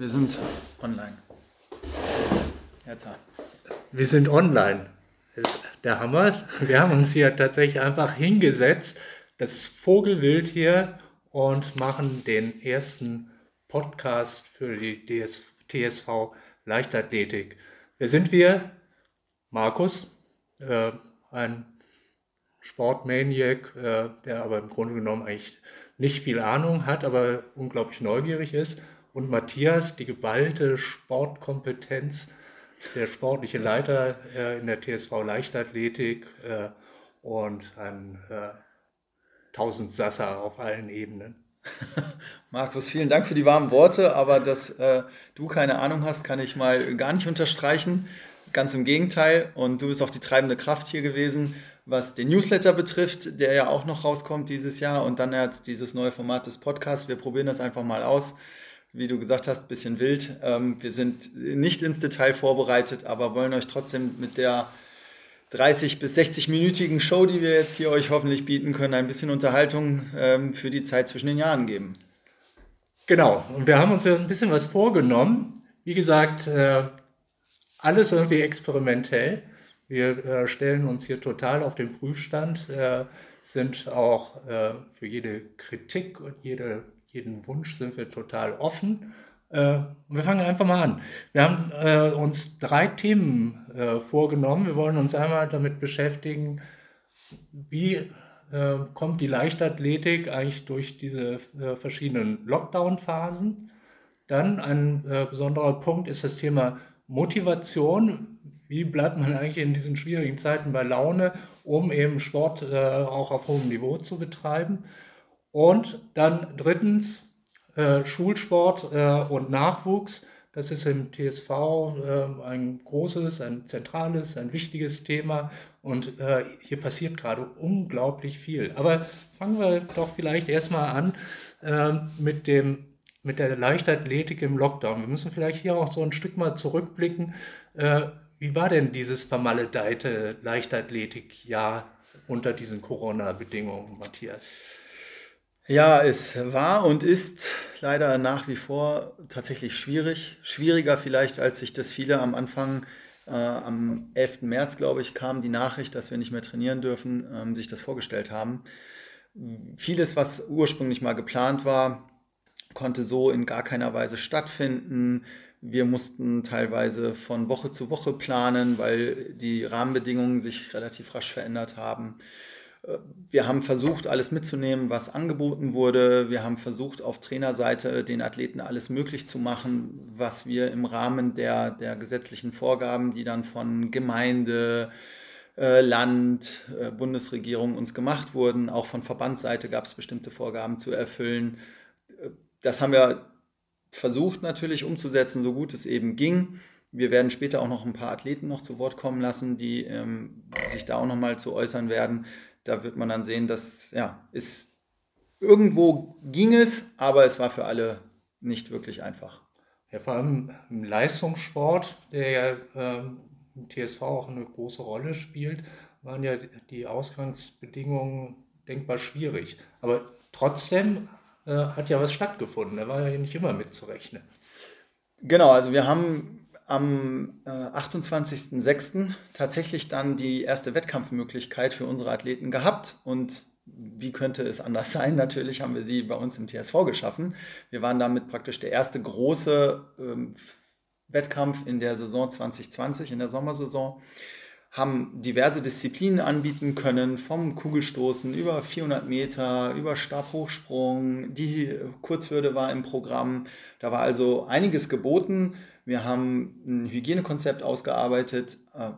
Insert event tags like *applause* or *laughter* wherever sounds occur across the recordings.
Wir sind online. Jetzt. Wir sind online. Das ist der Hammer. Wir haben uns hier tatsächlich einfach hingesetzt, das Vogelwild hier, und machen den ersten Podcast für die DS TSV Leichtathletik. Wer sind wir? Markus, äh, ein Sportmaniac, äh, der aber im Grunde genommen eigentlich nicht viel Ahnung hat, aber unglaublich neugierig ist und Matthias, die geballte Sportkompetenz, der sportliche Leiter äh, in der TSV Leichtathletik äh, und ein äh, Tausendsasser auf allen Ebenen. *laughs* Markus, vielen Dank für die warmen Worte, aber dass äh, du keine Ahnung hast, kann ich mal gar nicht unterstreichen. Ganz im Gegenteil. Und du bist auch die treibende Kraft hier gewesen, was den Newsletter betrifft, der ja auch noch rauskommt dieses Jahr. Und dann jetzt dieses neue Format des Podcasts. Wir probieren das einfach mal aus wie du gesagt hast, ein bisschen wild. Ähm, wir sind nicht ins Detail vorbereitet, aber wollen euch trotzdem mit der 30 bis 60-minütigen Show, die wir jetzt hier euch hoffentlich bieten können, ein bisschen Unterhaltung ähm, für die Zeit zwischen den Jahren geben. Genau, und wir haben uns ja ein bisschen was vorgenommen. Wie gesagt, äh, alles irgendwie experimentell. Wir äh, stellen uns hier total auf den Prüfstand, äh, sind auch für jede Kritik und jede jeden Wunsch sind wir total offen. Äh, wir fangen einfach mal an. Wir haben äh, uns drei Themen äh, vorgenommen. Wir wollen uns einmal damit beschäftigen, wie äh, kommt die Leichtathletik eigentlich durch diese äh, verschiedenen Lockdown-Phasen. Dann ein äh, besonderer Punkt ist das Thema Motivation. Wie bleibt man eigentlich in diesen schwierigen Zeiten bei Laune, um eben Sport auch auf hohem Niveau zu betreiben? Und dann drittens äh, Schulsport äh, und Nachwuchs. Das ist im TSV äh, ein großes, ein zentrales, ein wichtiges Thema und äh, hier passiert gerade unglaublich viel. Aber fangen wir doch vielleicht erstmal an ähm, mit, dem, mit der Leichtathletik im Lockdown. Wir müssen vielleicht hier auch so ein Stück mal zurückblicken. Äh, wie war denn dieses vermaledeite Leichtathletikjahr unter diesen Corona-Bedingungen, Matthias? Ja, es war und ist leider nach wie vor tatsächlich schwierig. Schwieriger vielleicht, als sich das viele am Anfang, äh, am 11. März, glaube ich, kam die Nachricht, dass wir nicht mehr trainieren dürfen, ähm, sich das vorgestellt haben. Vieles, was ursprünglich mal geplant war, konnte so in gar keiner Weise stattfinden. Wir mussten teilweise von Woche zu Woche planen, weil die Rahmenbedingungen sich relativ rasch verändert haben. Wir haben versucht, alles mitzunehmen, was angeboten wurde. Wir haben versucht, auf Trainerseite den Athleten alles möglich zu machen, was wir im Rahmen der, der gesetzlichen Vorgaben, die dann von Gemeinde, äh, Land, äh, Bundesregierung uns gemacht wurden, auch von Verbandsseite gab es bestimmte Vorgaben zu erfüllen. Das haben wir versucht natürlich umzusetzen, so gut es eben ging. Wir werden später auch noch ein paar Athleten noch zu Wort kommen lassen, die ähm, sich da auch noch mal zu äußern werden da wird man dann sehen, dass ja, es irgendwo ging es, aber es war für alle nicht wirklich einfach. Ja, vor allem im Leistungssport, der ja ähm, im TSV auch eine große Rolle spielt, waren ja die Ausgangsbedingungen denkbar schwierig. Aber trotzdem äh, hat ja was stattgefunden. Da war ja nicht immer mitzurechnen. Genau, also wir haben am äh, 28.06. tatsächlich dann die erste Wettkampfmöglichkeit für unsere Athleten gehabt. Und wie könnte es anders *laughs* sein? Natürlich haben wir sie bei uns im TSV geschaffen. Wir waren damit praktisch der erste große ähm, Wettkampf in der Saison 2020, in der Sommersaison haben diverse Disziplinen anbieten können, vom Kugelstoßen über 400 Meter, über Stabhochsprung, die Kurzhürde war im Programm. Da war also einiges geboten. Wir haben ein Hygienekonzept ausgearbeitet, äh,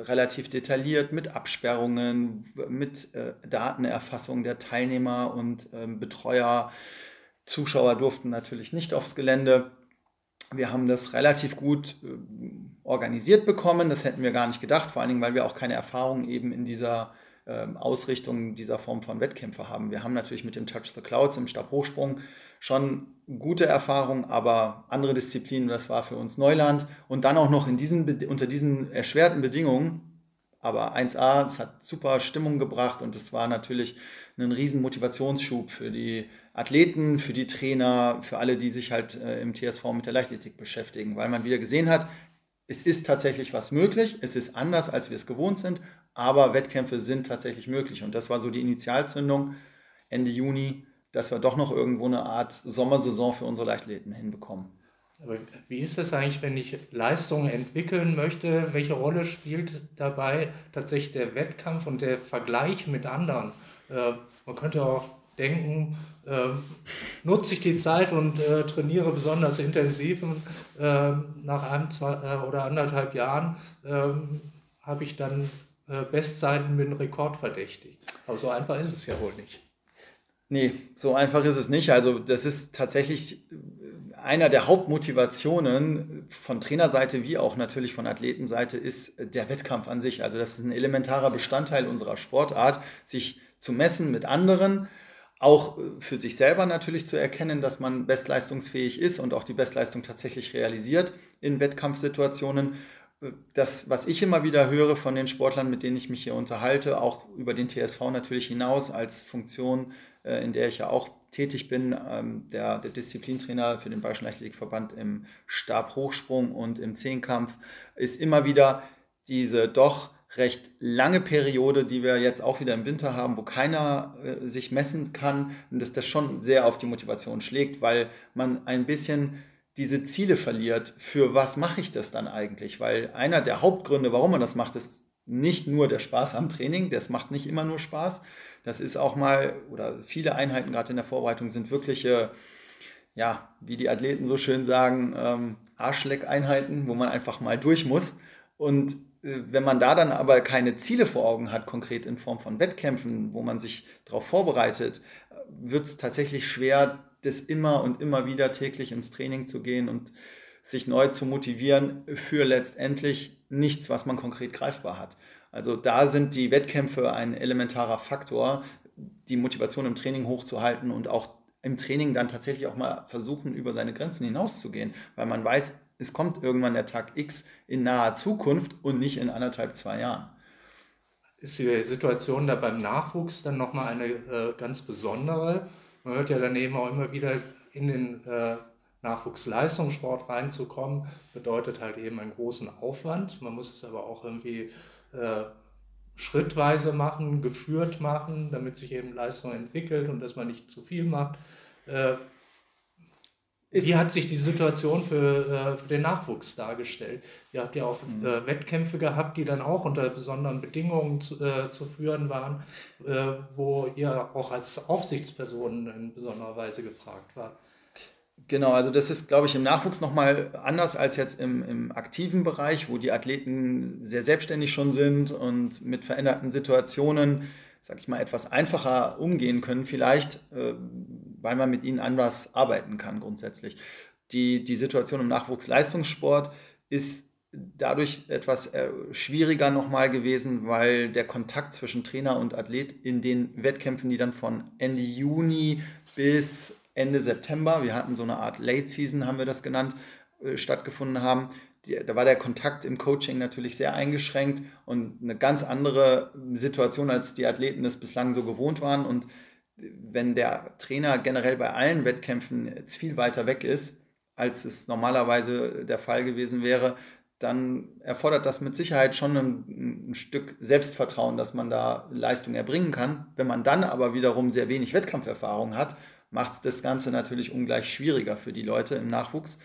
relativ detailliert mit Absperrungen, mit äh, Datenerfassung der Teilnehmer und äh, Betreuer. Zuschauer durften natürlich nicht aufs Gelände. Wir haben das relativ gut äh, organisiert bekommen. Das hätten wir gar nicht gedacht, vor allen Dingen, weil wir auch keine Erfahrung eben in dieser ähm, Ausrichtung dieser Form von Wettkämpfe haben. Wir haben natürlich mit dem Touch the Clouds im Stabhochsprung schon gute Erfahrung, aber andere Disziplinen, das war für uns Neuland. Und dann auch noch in diesen, unter diesen erschwerten Bedingungen aber 1A, es hat super Stimmung gebracht und es war natürlich ein riesen Motivationsschub für die Athleten, für die Trainer, für alle, die sich halt äh, im TSV mit der Leichtathletik beschäftigen, weil man wieder gesehen hat, es ist tatsächlich was möglich, es ist anders, als wir es gewohnt sind, aber Wettkämpfe sind tatsächlich möglich und das war so die Initialzündung Ende Juni, dass wir doch noch irgendwo eine Art Sommersaison für unsere Leichtathleten hinbekommen. Aber wie ist das eigentlich, wenn ich Leistungen entwickeln möchte? Welche Rolle spielt dabei tatsächlich der Wettkampf und der Vergleich mit anderen? Äh, man könnte auch denken, äh, nutze ich die Zeit und äh, trainiere besonders intensiv. Äh, nach einem zwei, äh, oder anderthalb Jahren ähm, habe ich dann äh, Bestzeiten mit einem Rekord verdächtig. Aber so einfach ist es ja wohl nicht. Nee, so einfach ist es nicht. Also das ist tatsächlich einer der Hauptmotivationen von Trainerseite wie auch natürlich von Athletenseite ist der Wettkampf an sich. Also das ist ein elementarer Bestandteil unserer Sportart, sich zu messen mit anderen, auch für sich selber natürlich zu erkennen, dass man bestleistungsfähig ist und auch die Bestleistung tatsächlich realisiert in Wettkampfsituationen. Das, was ich immer wieder höre von den Sportlern, mit denen ich mich hier unterhalte, auch über den TSV natürlich hinaus als Funktion, äh, in der ich ja auch tätig bin, ähm, der, der Disziplintrainer für den Bayerischen Leichtathletikverband im Stabhochsprung und im Zehnkampf, ist immer wieder diese doch recht lange Periode, die wir jetzt auch wieder im Winter haben, wo keiner äh, sich messen kann und dass das schon sehr auf die Motivation schlägt, weil man ein bisschen diese Ziele verliert. Für was mache ich das dann eigentlich? Weil einer der Hauptgründe, warum man das macht, ist nicht nur der Spaß am Training, das macht nicht immer nur Spaß. Das ist auch mal, oder viele Einheiten gerade in der Vorbereitung sind wirkliche, ja, wie die Athleten so schön sagen, ähm, Arschleckeinheiten, wo man einfach mal durch muss. Und äh, wenn man da dann aber keine Ziele vor Augen hat, konkret in Form von Wettkämpfen, wo man sich darauf vorbereitet, wird es tatsächlich schwer, das immer und immer wieder täglich ins Training zu gehen und sich neu zu motivieren für letztendlich nichts, was man konkret greifbar hat. Also da sind die Wettkämpfe ein elementarer Faktor, die Motivation im Training hochzuhalten und auch im Training dann tatsächlich auch mal versuchen, über seine Grenzen hinauszugehen, weil man weiß, es kommt irgendwann der Tag X in naher Zukunft und nicht in anderthalb, zwei Jahren. Ist die Situation da beim Nachwuchs dann nochmal eine äh, ganz besondere? Man hört ja daneben auch immer wieder in den äh, Nachwuchsleistungssport reinzukommen, bedeutet halt eben einen großen Aufwand. Man muss es aber auch irgendwie äh, schrittweise machen, geführt machen, damit sich eben Leistung entwickelt und dass man nicht zu viel macht. Wie hat sich die Situation für, äh, für, den Nachwuchs dargestellt? Ihr habt ja auch mhm. äh, Wettkämpfe gehabt, die dann auch unter besonderen Bedingungen zu, äh, zu führen waren, äh, wo ihr auch als Aufsichtsperson in besonderer Weise gefragt wart. Genau, also das ist, glaube ich, im Nachwuchs nochmal anders als jetzt im, im aktiven Bereich, wo die Athleten sehr selbstständig schon sind und mit veränderten Situationen, sage ich mal, etwas einfacher umgehen können, vielleicht, äh, weil man mit ihnen anders arbeiten kann grundsätzlich. Die, die Situation im Nachwuchsleistungssport ist dadurch etwas äh, schwieriger nochmal gewesen, weil der Kontakt zwischen Trainer und Athlet in den Wettkämpfen, die dann von Ende Juni bis Ende September, wir hatten so eine Art Late Season, haben wir das genannt, äh, stattgefunden haben. Da war der Kontakt im Coaching natürlich sehr eingeschränkt und eine ganz andere Situation, als die Athleten es bislang so gewohnt waren. Und wenn der Trainer generell bei allen Wettkämpfen jetzt viel weiter weg ist, als es normalerweise der Fall gewesen wäre, dann erfordert das mit Sicherheit schon ein, ein, Stück Selbstvertrauen, dass man da Leistung erbringen kann. Wenn man dann aber wiederum sehr wenig Wettkampferfahrung hat macht es das Ganze natürlich ungleich schwieriger für die Leute im Nachwuchs.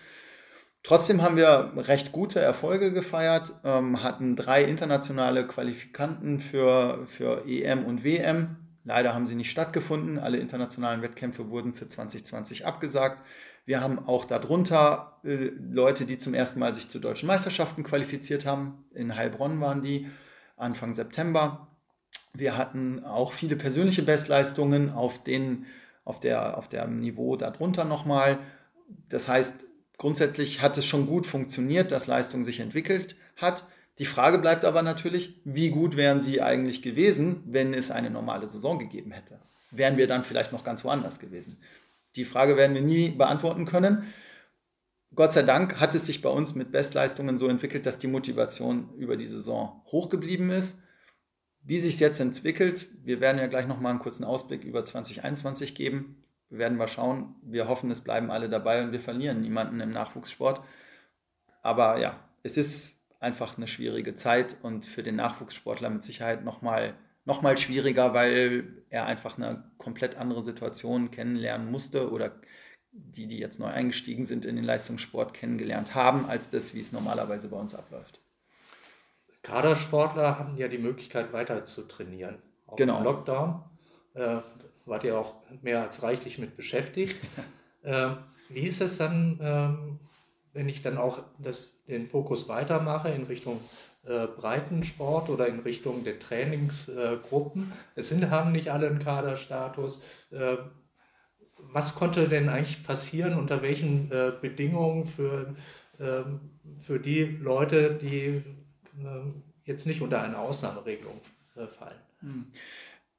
Trotzdem haben wir recht gute Erfolge gefeiert, ähm, hatten drei internationale Qualifikanten für, für EM und WM. Leider haben sie nicht stattgefunden. Alle internationalen Wettkämpfe wurden für 2020 abgesagt. Wir haben auch darunter äh, Leute, die zum ersten Mal sich zu deutschen Meisterschaften qualifiziert haben. In Heilbronn waren die Anfang September. Wir hatten auch viele persönliche Bestleistungen auf den auf, der, auf dem Niveau darunter nochmal. Das heißt, grundsätzlich hat es schon gut funktioniert, dass Leistung sich entwickelt hat. Die Frage bleibt aber natürlich, wie gut wären sie eigentlich gewesen, wenn es eine normale Saison gegeben hätte? Wären wir dann vielleicht noch ganz woanders gewesen? Die Frage werden wir nie beantworten können. Gott sei Dank hat es sich bei uns mit Bestleistungen so entwickelt, dass die Motivation über die Saison hoch geblieben ist. wie sich es jetzt entwickelt, wir werden ja gleich nochmal einen kurzen Ausblick über 2021 geben. Wir werden mal schauen. Wir hoffen, es bleiben alle dabei und wir verlieren niemanden im Nachwuchssport. Aber ja, es ist einfach eine schwierige Zeit und für den Nachwuchssportler mit Sicherheit nochmal noch mal schwieriger, weil er einfach eine komplett andere Situation kennenlernen musste oder die, die jetzt neu eingestiegen sind in den Leistungssport, kennengelernt haben, als das, wie es normalerweise bei uns abläuft. Kadersportler hatten ja die Möglichkeit, weiter zu trainieren. Auch genau. Im Lockdown äh, wart ihr auch mehr als reichlich mit beschäftigt. *laughs* äh, wie ist es dann, ähm, wenn ich dann auch das, den Fokus weitermache in Richtung äh, Breitensport oder in Richtung der Trainingsgruppen? es sind, haben nicht alle einen Kaderstatus. Äh, was konnte denn eigentlich passieren, unter welchen äh, Bedingungen für, ähm, für die Leute, die ähm, jetzt nicht unter eine Ausnahmeregelung äh, fallen? Hm.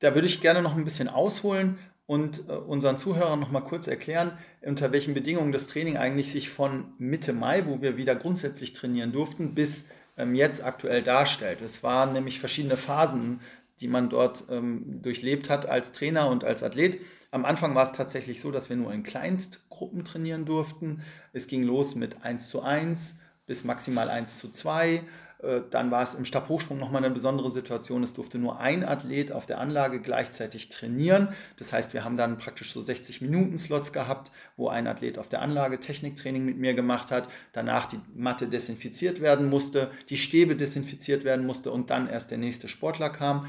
Da würde ich gerne noch ein bisschen ausholen und äh, unseren Zuhörern noch mal kurz erklären, unter welchen Bedingungen das Training eigentlich sich von Mitte Mai, wo wir wieder grundsätzlich trainieren durften, bis ähm, jetzt aktuell darstellt. Es waren nämlich verschiedene Phasen, die man dort ähm, durchlebt hat als Trainer und als Athlet. Am Anfang war es tatsächlich so, dass wir nur in Kleinstgruppen trainieren durften. Es ging los mit 1 zu 1 bis maximal 1 zu 2. Äh, dann war es im Stabhochsprung nochmal eine besondere Situation. Es durfte nur ein Athlet auf der Anlage gleichzeitig trainieren. Das heißt, wir haben dann praktisch so 60 Minuten Slots gehabt, wo ein Athlet auf der Anlage Techniktraining mit mir gemacht hat, danach die Matte desinfiziert werden musste, die Stäbe desinfiziert werden musste und dann erst der nächste Sportler kam.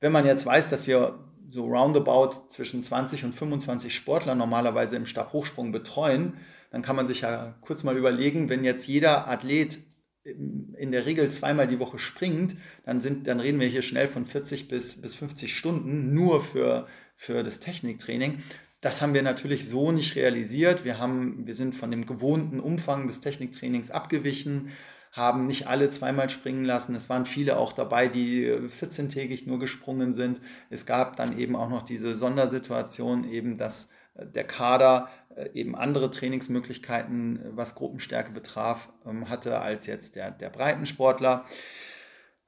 Wenn man jetzt weiß, dass wir so roundabout zwischen 20 und 25 Sportler normalerweise im Stabhochsprung betreuen, dann kann man sich ja kurz mal überlegen, wenn jetzt jeder Athlet in der Regel zweimal die Woche springt, dann, sind, dann reden wir hier schnell von 40 bis, bis 50 Stunden nur für, für das Techniktraining. Das haben wir natürlich so nicht realisiert. Wir, haben, wir sind von dem gewohnten Umfang des Techniktrainings abgewichen, haben nicht alle zweimal springen lassen. Es waren viele auch dabei, die 14-tägig nur gesprungen sind. Es gab dann eben auch noch diese Sondersituation, eben dass der Kader eben andere Trainingsmöglichkeiten, äh, was Gruppenstärke betraf, ähm, hatte als jetzt der, der Breitensportler.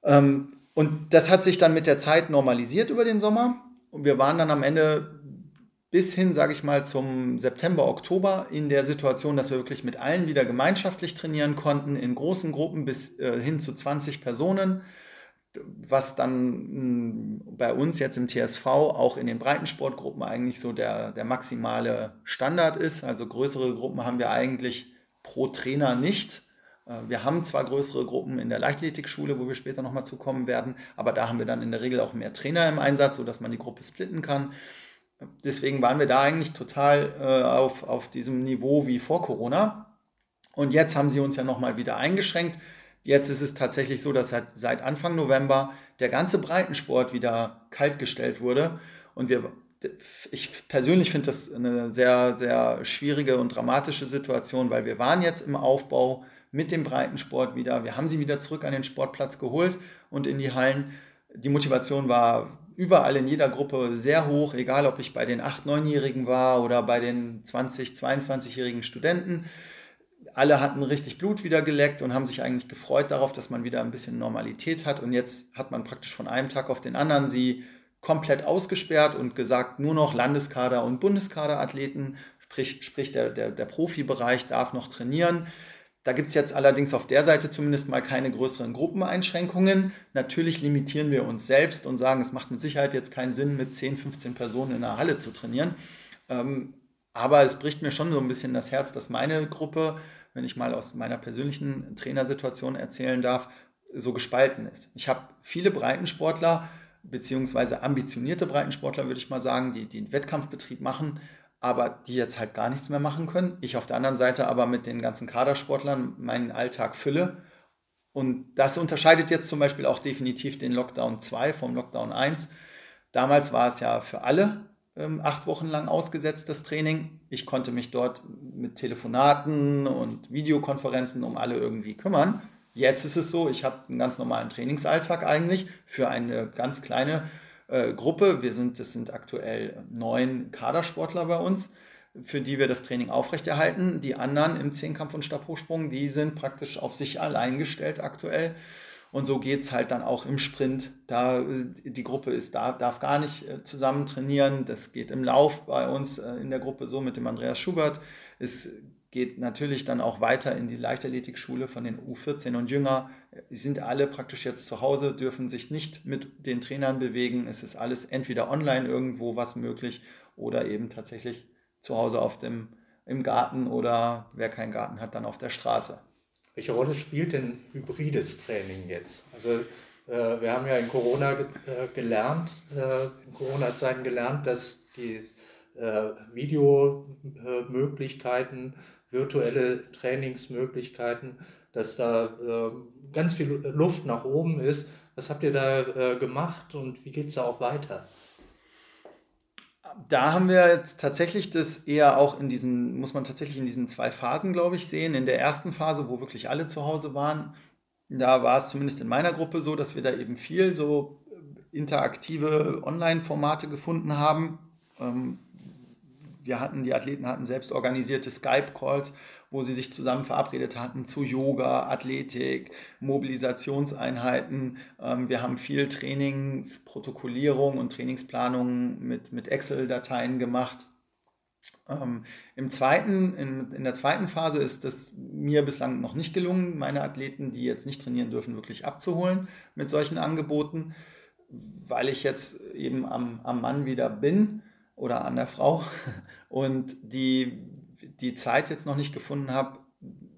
Ähm, und das hat sich dann mit der Zeit normalisiert über den Sommer. Und wir waren dann am Ende bis hin, sage ich mal, zum September, Oktober in der Situation, dass wir wirklich mit allen wieder gemeinschaftlich trainieren konnten, in großen Gruppen bis äh, hin zu 20 Personen, was dann hm, bei uns jetzt im TSV auch in den Breitensportgruppen eigentlich so der, der maximale Standard ist. Also größere Gruppen haben wir eigentlich pro Trainer nicht. Äh, wir haben zwar größere Gruppen in der Leichtathletikschule, wo wir später nochmal zukommen werden, aber da haben wir dann in der Regel auch mehr Trainer im Einsatz, sodass man die Gruppe splitten kann deswegen waren wir da eigentlich total äh, auf, auf diesem Niveau wie vor Corona. Und jetzt haben sie uns ja nochmal wieder eingeschränkt. Jetzt ist es tatsächlich so, dass seit, seit Anfang November der ganze Breitensport wieder kaltgestellt wurde. Und wir, ich persönlich finde das eine sehr, sehr schwierige und dramatische Situation, weil wir waren jetzt im Aufbau mit dem Breitensport wieder. Wir haben sie wieder zurück an den Sportplatz geholt und in die Hallen. Die Motivation war überall in jeder Gruppe sehr hoch, egal ob ich bei den 8-, 9-Jährigen war oder bei den 20-, 22-jährigen Studenten. Alle hatten richtig Blut wieder geleckt und haben sich eigentlich gefreut darauf, dass man wieder ein bisschen Normalität hat. Und jetzt hat man praktisch von einem Tag auf den anderen sie komplett ausgesperrt und gesagt, nur noch Landeskader- und Bundeskaderathleten, sprich, sprich der, der, der Profibereich darf noch trainieren. Da gibt es jetzt allerdings auf der Seite zumindest mal keine größeren Gruppeneinschränkungen. Natürlich limitieren wir uns selbst und sagen, es macht mit Sicherheit jetzt keinen Sinn, mit 10, 15 Personen in einer Halle zu trainieren. Ähm, aber es bricht mir schon so ein bisschen das Herz, dass meine Gruppe, wenn ich mal aus meiner persönlichen Trainersituation erzählen darf, so gespalten ist. Ich habe viele Breitensportler, beziehungsweise ambitionierte Breitensportler, würde ich mal sagen, die, den Wettkampfbetrieb machen, aber die jetzt halt gar nichts mehr machen können. Ich auf der anderen Seite aber mit den ganzen Kadersportlern meinen Alltag fülle. Und das unterscheidet jetzt zum Beispiel auch definitiv den Lockdown 2 vom Lockdown 1. Damals war es ja für alle acht Wochen lang ausgesetzt, das Training. Ich konnte mich dort mit Telefonaten und Videokonferenzen um alle irgendwie kümmern. Jetzt ist es so, ich habe einen ganz normalen Trainingsalltag eigentlich für eine ganz kleine äh, Gruppe. Wir sind, es sind aktuell neun Kadersportler bei uns, für die wir das Training aufrechterhalten. Die anderen im Zehnkampf und Stabhochsprung, die sind praktisch auf sich allein gestellt aktuell. Und so geht es halt dann auch im Sprint. Da äh, die Gruppe ist da, darf gar nicht äh, zusammen trainieren. Das geht im Lauf bei uns äh, in der Gruppe so mit dem Andreas Schubert. Es geht natürlich dann auch weiter in die Leichtathletikschule von den U14 und jünger. Die sind alle praktisch jetzt zu Hause, dürfen sich nicht mit den Trainern bewegen. Es ist alles entweder online irgendwo was möglich oder eben tatsächlich zu Hause auf dem, im Garten oder wer keinen Garten hat, dann auf der Straße. Welche Rolle spielt denn hybrides Training jetzt? Also äh, wir haben ja in Corona ge äh, gelernt, äh, in Corona-Zeiten gelernt, dass die äh, Videomöglichkeiten, virtuelle Trainingsmöglichkeiten, dass da ähm, ganz viel Luft nach oben ist. Was habt ihr da äh, gemacht und wie geht es da auch weiter? Da haben wir jetzt tatsächlich das eher auch in diesen, muss man tatsächlich in diesen zwei Phasen, glaube ich, sehen. In der ersten Phase, wo wirklich alle zu Hause waren, da war es zumindest in meiner Gruppe so, dass wir da eben viel so interaktive Online-Formate gefunden haben. Ähm, wir hatten, die Athleten hatten selbst organisierte Skype-Calls, wo sie sich zusammen verabredet hatten zu Yoga, Athletik, Mobilisationseinheiten. Ähm, wir haben viel Trainingsprotokollierung und Trainingsplanung mit, mit Excel-Dateien gemacht. Ähm, Im zweiten, in, in der zweiten Phase ist es mir bislang noch nicht gelungen, meine Athleten, die jetzt nicht trainieren dürfen, wirklich abzuholen mit solchen Angeboten, weil ich jetzt eben am, am Mann wieder bin oder an der Frau *laughs* und die, die Zeit jetzt noch nicht gefunden habe,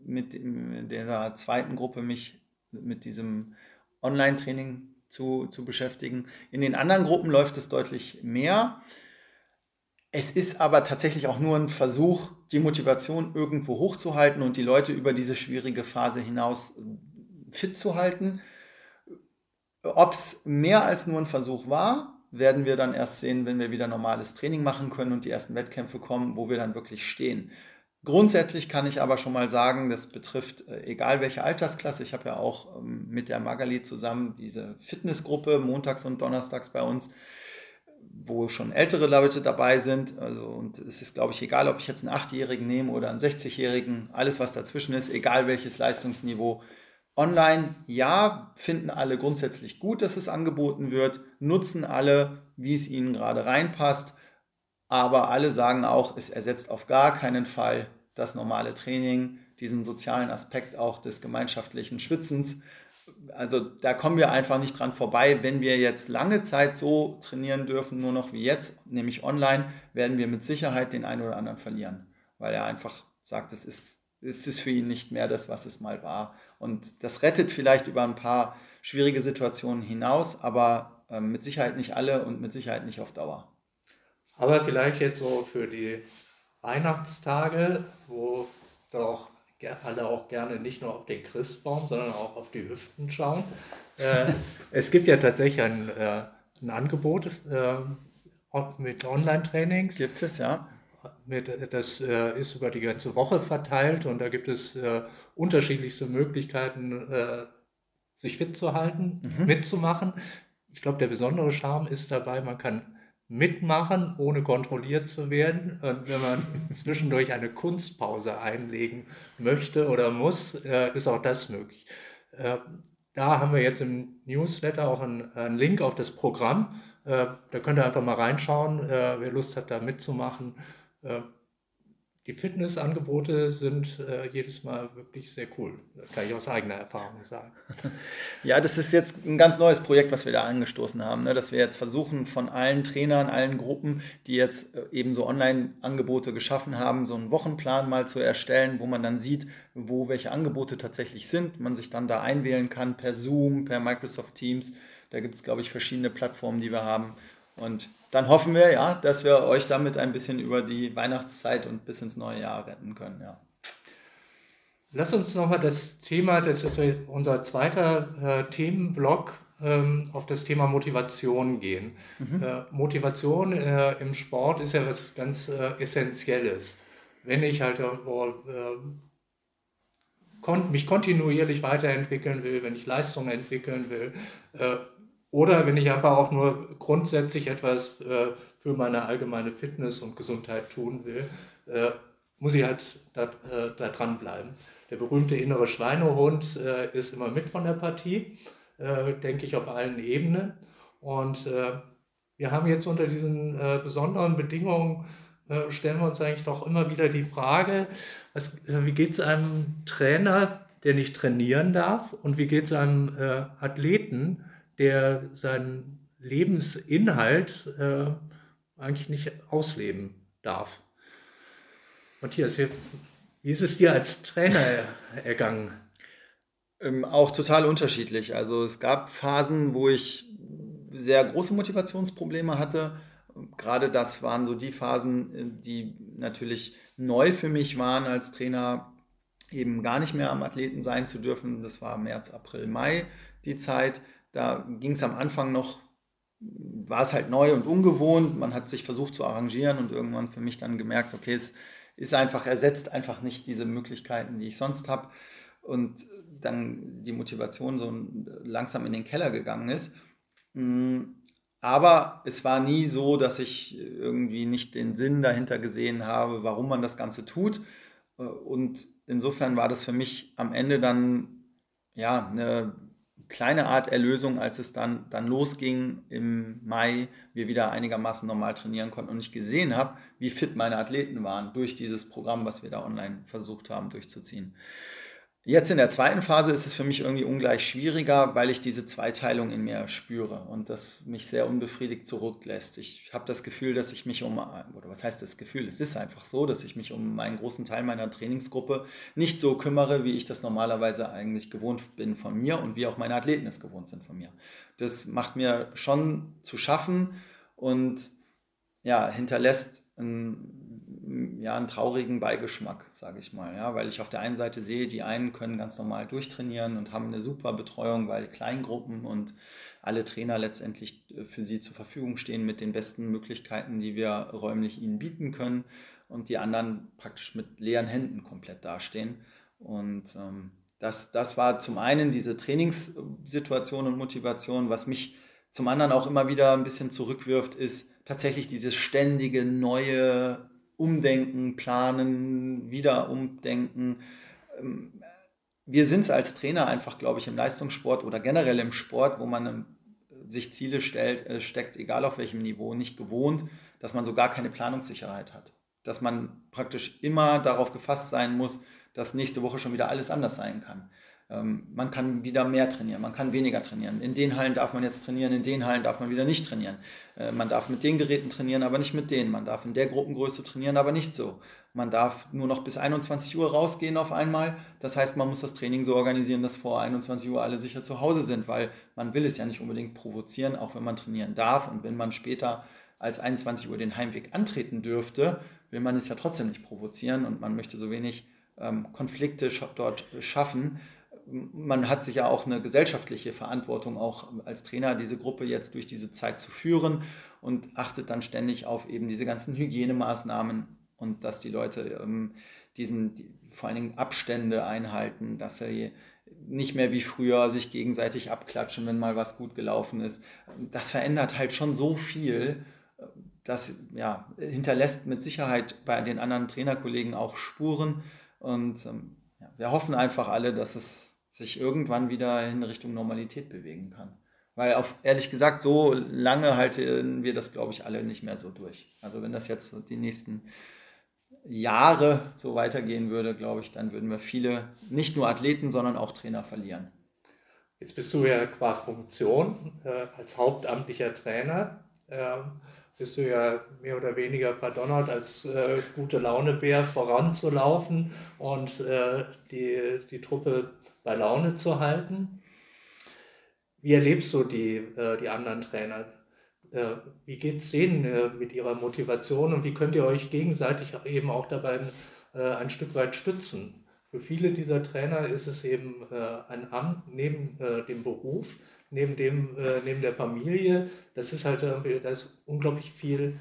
mit der zweiten Gruppe mich mit diesem Online-Training zu, zu beschäftigen. In den anderen Gruppen läuft es deutlich mehr. Es ist aber tatsächlich auch nur ein Versuch, die Motivation irgendwo hochzuhalten und die Leute über diese schwierige Phase hinaus fit zu halten. Ob es mehr als nur ein Versuch war, werden wir dann erst sehen, wenn wir wieder normales Training machen können und die ersten Wettkämpfe kommen, wo wir dann wirklich stehen. Grundsätzlich kann ich aber schon mal sagen, das betrifft äh, egal welche Altersklasse. Ich habe ja auch ähm, mit der Magali zusammen diese Fitnessgruppe montags und donnerstags bei uns, wo schon ältere Leute dabei sind. Also, und es ist, glaube ich, egal, ob ich jetzt einen Achtjährigen nehme oder einen 60-Jährigen, alles was dazwischen ist, egal welches Leistungsniveau, Online, ja, finden alle grundsätzlich gut, dass es angeboten wird, nutzen alle, wie es ihnen gerade reinpasst, aber alle sagen auch, es ersetzt auf gar keinen Fall das normale Training, diesen sozialen Aspekt auch des gemeinschaftlichen Schwitzens. Also da kommen wir einfach nicht dran vorbei. Wenn wir jetzt lange Zeit so trainieren dürfen, nur noch wie jetzt, nämlich online, werden wir mit Sicherheit den einen oder anderen verlieren, weil er einfach sagt, es ist, es ist für ihn nicht mehr das, was es mal war. Und das rettet vielleicht über ein paar schwierige Situationen hinaus, aber äh, mit Sicherheit nicht alle und mit Sicherheit nicht auf Dauer. Aber vielleicht jetzt so für die Weihnachtstage, wo doch alle auch gerne nicht nur auf den Christbaum, sondern auch auf die Hüften schauen. Äh, *laughs* es gibt ja tatsächlich ein, äh, ein Angebot äh, mit Online-Trainings. Gibt es, ja. Mit, das ist über die ganze Woche verteilt und da gibt es unterschiedlichste Möglichkeiten, sich fit zu halten, mhm. mitzumachen. Ich glaube, der besondere Charme ist dabei, man kann mitmachen, ohne kontrolliert zu werden. Und wenn man *laughs* zwischendurch eine Kunstpause einlegen möchte oder muss, äh, ist auch das möglich. Äh, da haben wir jetzt im Newsletter auch einen, Link auf das Programm. Äh, da könnt ihr einfach mal reinschauen, wer Lust hat, da mitzumachen. Die Fitnessangebote sind äh, jedes Mal wirklich sehr cool. Das kann ich aus eigener Erfahrung sagen. *laughs* Ja, das ist jetzt ein ganz neues Projekt, was wir da angestoßen haben, ne? dass wir jetzt versuchen, von allen Trainern, allen Gruppen, die jetzt äh, eben so Online-Angebote geschaffen haben, so einen Wochenplan mal zu erstellen, wo man dann sieht, wo welche Angebote tatsächlich sind. Man sich dann da einwählen kann per Zoom, per Microsoft Teams. Da gibt es, glaube ich, verschiedene Plattformen, die wir haben. Und dann hoffen wir, ja, dass wir euch damit ein bisschen über die Weihnachtszeit und bis ins neue Jahr retten können. Ja. Lass uns nochmal das Thema, das ist unser zweiter äh, Themenblock, ähm, auf das Thema Motivation gehen. Mhm. Äh, Motivation äh, im Sport ist ja was ganz äh, Essentielles. Wenn ich halt irgendwo äh, kon mich kontinuierlich weiterentwickeln will, wenn ich Leistungen entwickeln will, äh, oder wenn ich einfach auch nur grundsätzlich etwas äh, für meine allgemeine Fitness und Gesundheit tun will, äh, muss ich halt da, äh, da dranbleiben. Der berühmte innere Schweinehund äh, ist immer mit von der Partie. äh, denke ich, auf allen Ebenen. Und äh, wir haben jetzt unter diesen äh, besonderen Bedingungen, stellen wir uns eigentlich doch immer wieder die Frage, was, wie geht es einem Trainer, der nicht trainieren darf? Und wie geht es einem Athleten, der seinen Lebensinhalt eigentlich nicht ausleben darf? Matthias, wie ist es dir als Trainer ergangen? Ähm, auch total unterschiedlich. Also es gab Phasen, wo ich sehr große Motivationsprobleme hatte. Gerade das waren so die Phasen, äh, die natürlich neu für mich waren als Trainer, eben gar nicht mehr am Athleten sein zu dürfen. Das war März, April, Mai die Zeit. Da ging es am Anfang noch, war es halt neu und ungewohnt. Man hat sich versucht zu arrangieren und irgendwann für mich dann gemerkt, okay, es ist einfach, ersetzt einfach nicht diese Möglichkeiten, die ich sonst habe. Und dann die Motivation so langsam in den Keller gegangen ist. Mm, aber es war nie so, dass ich irgendwie nicht den Sinn dahinter gesehen habe, warum man das Ganze tut. Und insofern war das für mich am Ende dann ja eine kleine Art Erlösung, als es dann, dann losging im Mai, wir wieder einigermaßen normal trainieren konnten und ich gesehen habe, wie fit meine Athleten waren durch dieses Programm, was wir da online versucht haben durchzuziehen. Jetzt in der zweiten Phase ist es für mich irgendwie ungleich schwieriger, weil ich diese Zweiteilung in mir spüre und das mich sehr unbefriedigt zurücklässt. Ich habe das Gefühl, dass ich mich um, oder was heißt das Gefühl? Es ist einfach so, dass ich mich um einen großen Teil meiner Trainingsgruppe nicht so kümmere, wie ich das normalerweise eigentlich gewohnt bin von mir und wie auch meine Athleten es gewohnt sind von mir. Das macht mir schon zu schaffen und ja, hinterlässt ein ja, einen traurigen Beigeschmack, sage ich mal. Ja, weil ich auf der einen Seite sehe, die einen können ganz normal durchtrainieren und haben eine super Betreuung, weil Kleingruppen und alle Trainer letztendlich äh, für sie zur Verfügung stehen mit den besten Möglichkeiten, die wir räumlich ihnen bieten können. Und die anderen praktisch mit leeren Händen komplett dastehen. Und ähm, das, das war zum einen diese Trainingssituation und Motivation, was mich zum anderen auch immer wieder ein bisschen zurückwirft, ist tatsächlich dieses ständige neue umdenken, planen, wieder umdenken. Ähm, wir sind es als Trainer einfach, glaube ich, im Leistungssport oder generell im Sport, wo man ähm, sich Ziele stellt, äh, steckt, egal auf welchem Niveau, nicht gewohnt, dass man so gar keine Planungssicherheit hat. Dass man praktisch immer darauf gefasst sein muss, dass nächste Woche schon wieder alles anders sein kann. Ähm, man kann wieder mehr trainieren, man kann weniger trainieren. In den Hallen darf man jetzt trainieren, in den Hallen darf man wieder nicht trainieren. Äh, man darf mit den Geräten trainieren, aber nicht mit denen. Man darf in der Gruppengröße trainieren, aber nicht so. Man darf nur noch bis 21 Uhr rausgehen auf einmal. Das heißt, man muss das Training so organisieren, dass vor 21 Uhr alle sicher zu Hause sind, weil man will es ja nicht unbedingt provozieren, auch wenn man trainieren darf. Und wenn man später als 21 Uhr den Heimweg antreten dürfte, will man es ja trotzdem nicht provozieren und man möchte so wenig ähm, Konflikte dort schaffen man hat sich ja auch eine gesellschaftliche Verantwortung, auch als Trainer diese Gruppe jetzt durch diese Zeit zu führen und achtet dann ständig auf eben diese ganzen Hygienemaßnahmen und dass die Leute ähm, diesen, die, vor allen Dingen Abstände einhalten, dass sie nicht mehr wie früher sich gegenseitig abklatschen, wenn mal was gut gelaufen ist. Das verändert halt schon so viel. Das ja, hinterlässt mit Sicherheit bei den anderen Trainerkollegen auch Spuren. Und ähm, wir hoffen einfach alle, dass es sich irgendwann wieder in Richtung Normalität bewegen kann. Weil auf, ehrlich gesagt, so lange halten wir das, glaube ich, alle nicht mehr so durch. Also wenn das jetzt die nächsten Jahre so weitergehen würde, glaube ich, dann würden wir viele, nicht nur Athleten, sondern auch Trainer verlieren. Jetzt bist du ja qua Funktion äh, als hauptamtlicher Trainer, äh, bist du ja mehr oder weniger verdonnert, als äh, gute Launebär voranzulaufen und äh, die, die Truppe bei Laune zu halten. Wie erlebst du die, äh, die anderen Trainer? Äh, wie geht es denen äh, mit ihrer Motivation und wie könnt ihr euch gegenseitig eben auch dabei ein Stück weit stützen? Für viele dieser Trainer ist es eben ein Amt neben dem Beruf, neben, dem, neben der Familie. Das ist halt da ist unglaublich viel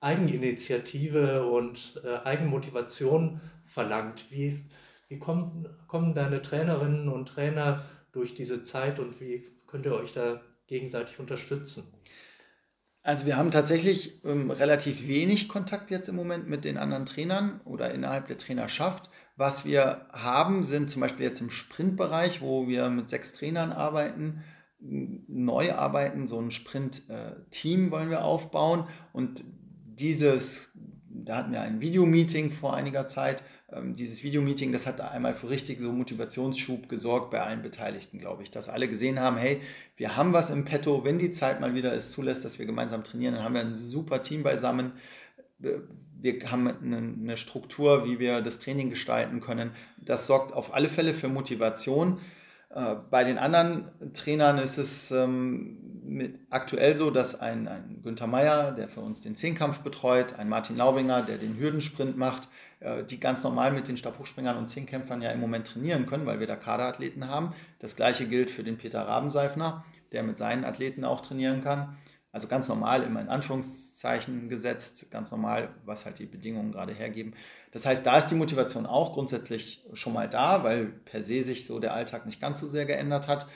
Eigeninitiative und Eigenmotivation verlangt. Wie, wie kommen, kommen deine Trainerinnen und Trainer durch diese Zeit und wie könnt ihr euch da gegenseitig unterstützen? Also wir haben tatsächlich ähm, relativ wenig Kontakt jetzt im Moment mit den anderen Trainern oder innerhalb der Trainerschaft. Was wir haben, sind zum Beispiel jetzt im Sprintbereich, wo wir mit sechs Trainern arbeiten, neu arbeiten, so ein Sprint-Team wollen wir aufbauen und dieses, da hatten wir ein Videomeeting vor einiger Zeit, dieses Videomeeting, das hat einmal für richtig so Motivationsschub gesorgt bei allen Beteiligten, glaube ich, dass alle gesehen haben, hey, wir haben was im Petto, wenn die Zeit mal wieder es zulässt, dass wir gemeinsam trainieren, dann haben wir ein super Team beisammen. Wir haben eine Struktur, wie wir das Training gestalten können. Das sorgt auf alle Fälle für Motivation. Äh, bei den anderen Trainern ist es ähm, aktuell so, dass ein, ein Günther Meier, der für uns den Zehnkampf betreut, ein Martin Laubinger, der den Hürdensprint macht, die ganz normal mit den Stabhochspringern und Zehnkämpfern ja im Moment trainieren können, weil wir da Kaderathleten haben. Das gleiche gilt für den Peter Rabenseifner, der mit seinen Athleten auch trainieren kann. Also ganz normal, immer in Anführungszeichen gesetzt, ganz normal, was halt die Bedingungen gerade hergeben. Das heißt, da ist die Motivation auch grundsätzlich schon mal da, weil per se sich so der Alltag nicht ganz so sehr geändert hat.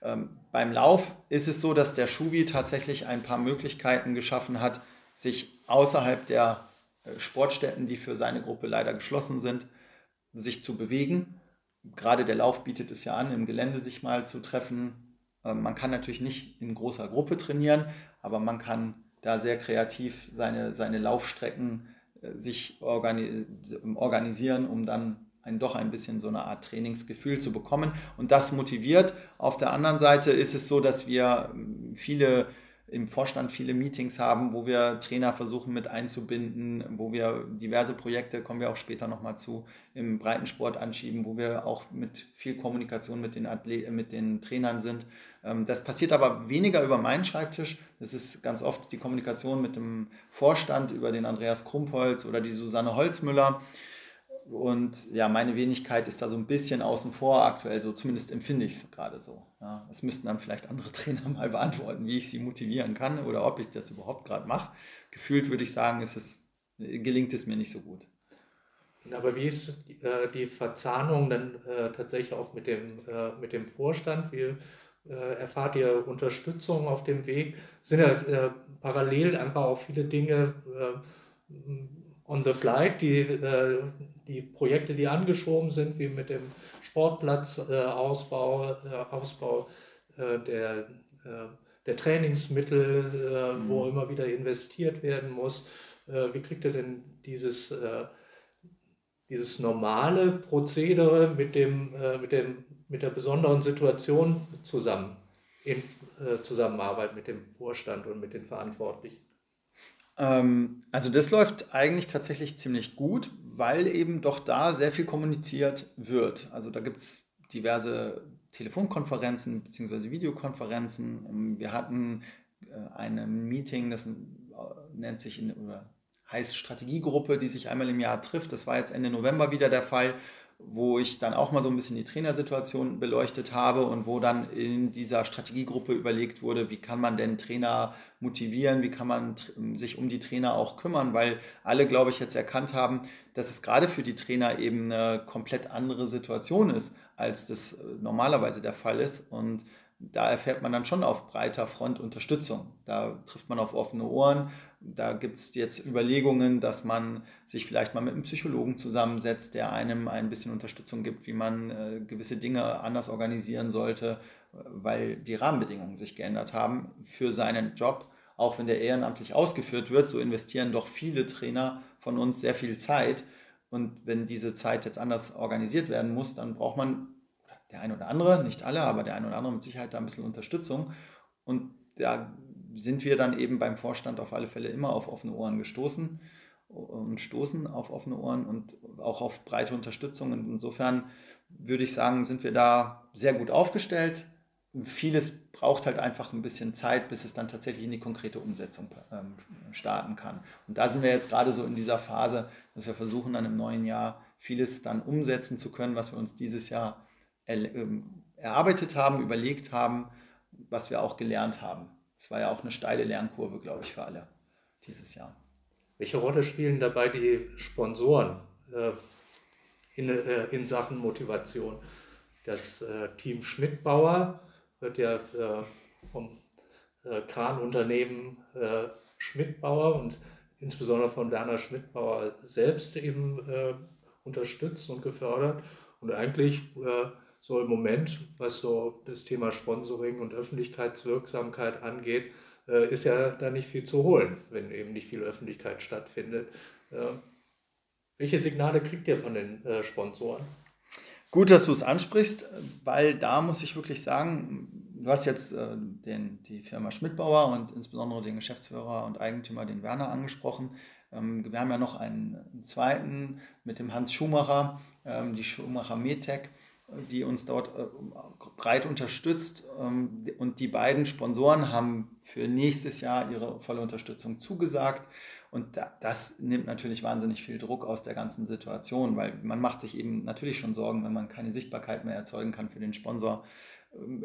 Ähm, beim Lauf ist es so, dass der Schubi tatsächlich ein paar Möglichkeiten geschaffen hat, sich außerhalb der äh, Sportstätten, die für seine Gruppe leider geschlossen sind, sich zu bewegen. Gerade der Lauf bietet es ja an, im Gelände sich mal zu treffen. Ähm, man kann natürlich nicht in großer Gruppe trainieren, aber man kann da sehr kreativ seine, seine Laufstrecken äh, sich organi organisieren, um dann ein, doch ein bisschen so eine Art Trainingsgefühl zu bekommen. Und das motiviert. Auf der anderen Seite ist es so, dass wir ähm, viele im Vorstand viele Meetings haben, wo wir Trainer versuchen mit einzubinden, wo wir diverse Projekte, kommen wir auch später nochmal zu, im Breitensport anschieben, wo wir auch mit viel Kommunikation mit den, Athleten, mit den Trainern sind. Ähm, das passiert aber weniger über meinen Schreibtisch. Das ist ganz oft die Kommunikation mit dem Vorstand über den Andreas Krumpholz oder die Susanne Holzmüller. Und ja, meine Wenigkeit ist da so ein bisschen außen vor aktuell, so zumindest empfinde ich es gerade so. Ja, das müssten dann vielleicht andere *laughs* Trainer mal beantworten, wie ich sie motivieren kann oder ob ich das überhaupt gerade mache. Gefühlt würde ich sagen, ist es, gelingt es mir nicht so gut. Aber wie ist äh, die Verzahnung dann äh, tatsächlich auch mit dem, äh, mit dem Vorstand? Wie erfahrt ihr Unterstützung auf dem Weg? Sind ja parallel einfach auch viele Dinge on the flight, die, die Projekte, die angeschoben sind, wie mit dem Sportplatzausbau, äh, Ausbau äh, der, äh, der Trainingsmittel, mhm. wo immer wieder investiert werden muss. wie kriegt ihr denn dieses, dieses normale Prozedere mit, dem, mit, dem, mit der besonderen Situation zusammen, in Zusammenarbeit mit dem Vorstand und mit den Verantwortlichen? Ähm, also das läuft eigentlich tatsächlich ziemlich gut, weil eben doch da sehr viel kommuniziert wird. Also da gibt es diverse Telefonkonferenzen bzw. Videokonferenzen. Ähm, wir hatten äh, ein Meeting, das äh, nennt sich in, oder heißt Strategiegruppe, die sich einmal im Jahr trifft. Das war jetzt Ende November wieder der Fall wo ich dann auch mal so ein bisschen die Trainersituation beleuchtet habe und wo dann in dieser Strategiegruppe überlegt wurde, wie kann man denn Trainer motivieren, wie kann man sich um die Trainer auch kümmern, weil alle, glaube ich, jetzt erkannt haben, dass es gerade für die Trainer eben eine komplett andere Situation ist, als das äh, normalerweise der Fall ist. Und da erfährt man dann schon auf breiter Front Unterstützung. Da trifft man auf offene Ohren da gibt es jetzt Überlegungen, dass man sich vielleicht mal mit einem Psychologen zusammensetzt, der einem ein bisschen Unterstützung gibt, wie man äh, gewisse Dinge anders organisieren sollte, weil die Rahmenbedingungen sich geändert haben für seinen Job. Auch wenn der ehrenamtlich ausgeführt wird, so investieren doch viele Trainer von uns sehr viel Zeit. Und wenn diese Zeit jetzt anders organisiert werden muss, dann braucht man der eine oder andere, nicht alle, aber der eine oder andere mit Sicherheit da ein bisschen Unterstützung. Und da sind wir dann eben beim Vorstand auf alle Fälle immer auf offene Ohren gestoßen und stoßen auf offene Ohren und auch auf breite Unterstützung. Und insofern würde ich sagen, sind wir da sehr gut aufgestellt. Vieles braucht halt einfach ein bisschen Zeit, bis es dann tatsächlich in die konkrete Umsetzung ähm, starten kann. Und da sind wir jetzt gerade so in dieser Phase, dass wir versuchen, dann im neuen Jahr vieles dann umsetzen zu können, was wir uns dieses Jahr ähm, erarbeitet haben, überlegt haben, was wir auch gelernt haben. Es war ja auch eine steile Lernkurve, glaube ich, für alle dieses Jahr. Welche Rolle spielen dabei die Sponsoren äh, in, äh, in, Sachen Motivation? Das äh, Team Schmidtbauer wird ja äh, vom äh, Kranunternehmen äh, Schmidtbauer und insbesondere von Werner Schmidtbauer selbst eben unterstützt und gefördert. Und eigentlich so im Moment, was so das Thema Sponsoring und Öffentlichkeitswirksamkeit angeht, ist ja da nicht viel zu holen, wenn eben nicht viel Öffentlichkeit stattfindet. Welche Signale kriegt ihr von den Sponsoren? Gut, dass du es ansprichst, weil da muss ich wirklich sagen, du hast jetzt äh, den, die Firma Schmidtbauer und insbesondere den Geschäftsführer und Eigentümer, den Werner, angesprochen. Ähm, wir haben ja noch einen, einen, zweiten mit dem Hans Schumacher, ähm, die Schumacher Metec, die uns dort äh, breit unterstützt. Ähm, und die beiden Sponsoren haben für nächstes Jahr ihre volle Unterstützung zugesagt. Und das nimmt natürlich wahnsinnig viel Druck aus der ganzen Situation, weil man macht sich eben natürlich schon Sorgen, wenn man keine Sichtbarkeit mehr erzeugen kann für den Sponsor. Ähm,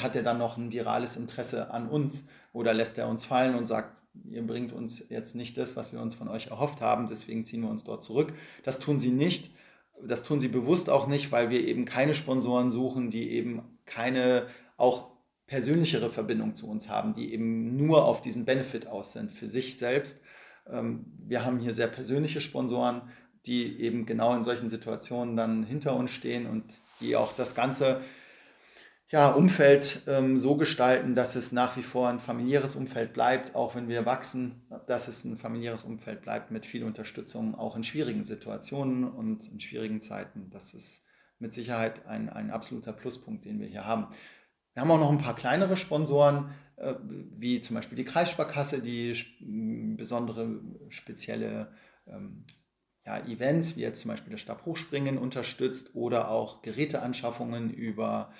hat er dann noch ein virales Interesse an uns oder lässt er uns fallen und sagt, ihr bringt uns jetzt nicht das, was wir uns von euch erhofft haben, deswegen ziehen wir uns dort zurück. Das tun sie nicht. Das tun sie bewusst auch nicht, weil wir eben keine Sponsoren suchen, die eben keine auch persönlichere Verbindung zu uns haben, die eben nur auf diesen Benefit aus sind für sich selbst wir haben hier sehr persönliche Sponsoren, die eben genau in solchen Situationen dann hinter uns stehen und die auch das ganze ja, Umfeld ähm, so gestalten, dass es nach wie vor ein familiäres Umfeld bleibt, auch wenn wir wachsen, dass es ein familiäres Umfeld bleibt mit viel Unterstützung, auch in schwierigen Situationen und in schwierigen Zeiten. Das ist mit Sicherheit ein, ein absoluter Pluspunkt, den wir hier haben. Wir haben auch noch ein paar kleinere Sponsoren, wie zum Beispiel die Kreissparkasse, die besondere spezielle ähm, ja, Events, wie jetzt zum Beispiel das Stabhochspringen unterstützt oder auch Geräteanschaffungen über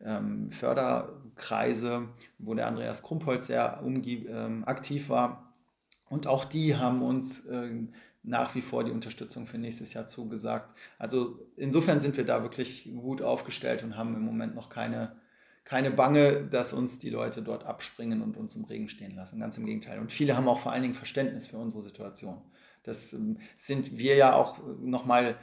ähm, Förderkreise, wo der Andreas Krumpholz sehr ähm, aktiv war. Und auch die haben uns äh, nach wie vor die Unterstützung für nächstes Jahr zugesagt. Also insofern sind wir da wirklich gut aufgestellt und haben im Moment noch keine keine Bange, dass uns die Leute dort abspringen und uns im Regen stehen lassen. Ganz im Gegenteil. Und viele haben auch vor allen Dingen Verständnis für unsere Situation. Das ähm, sind wir ja auch nochmal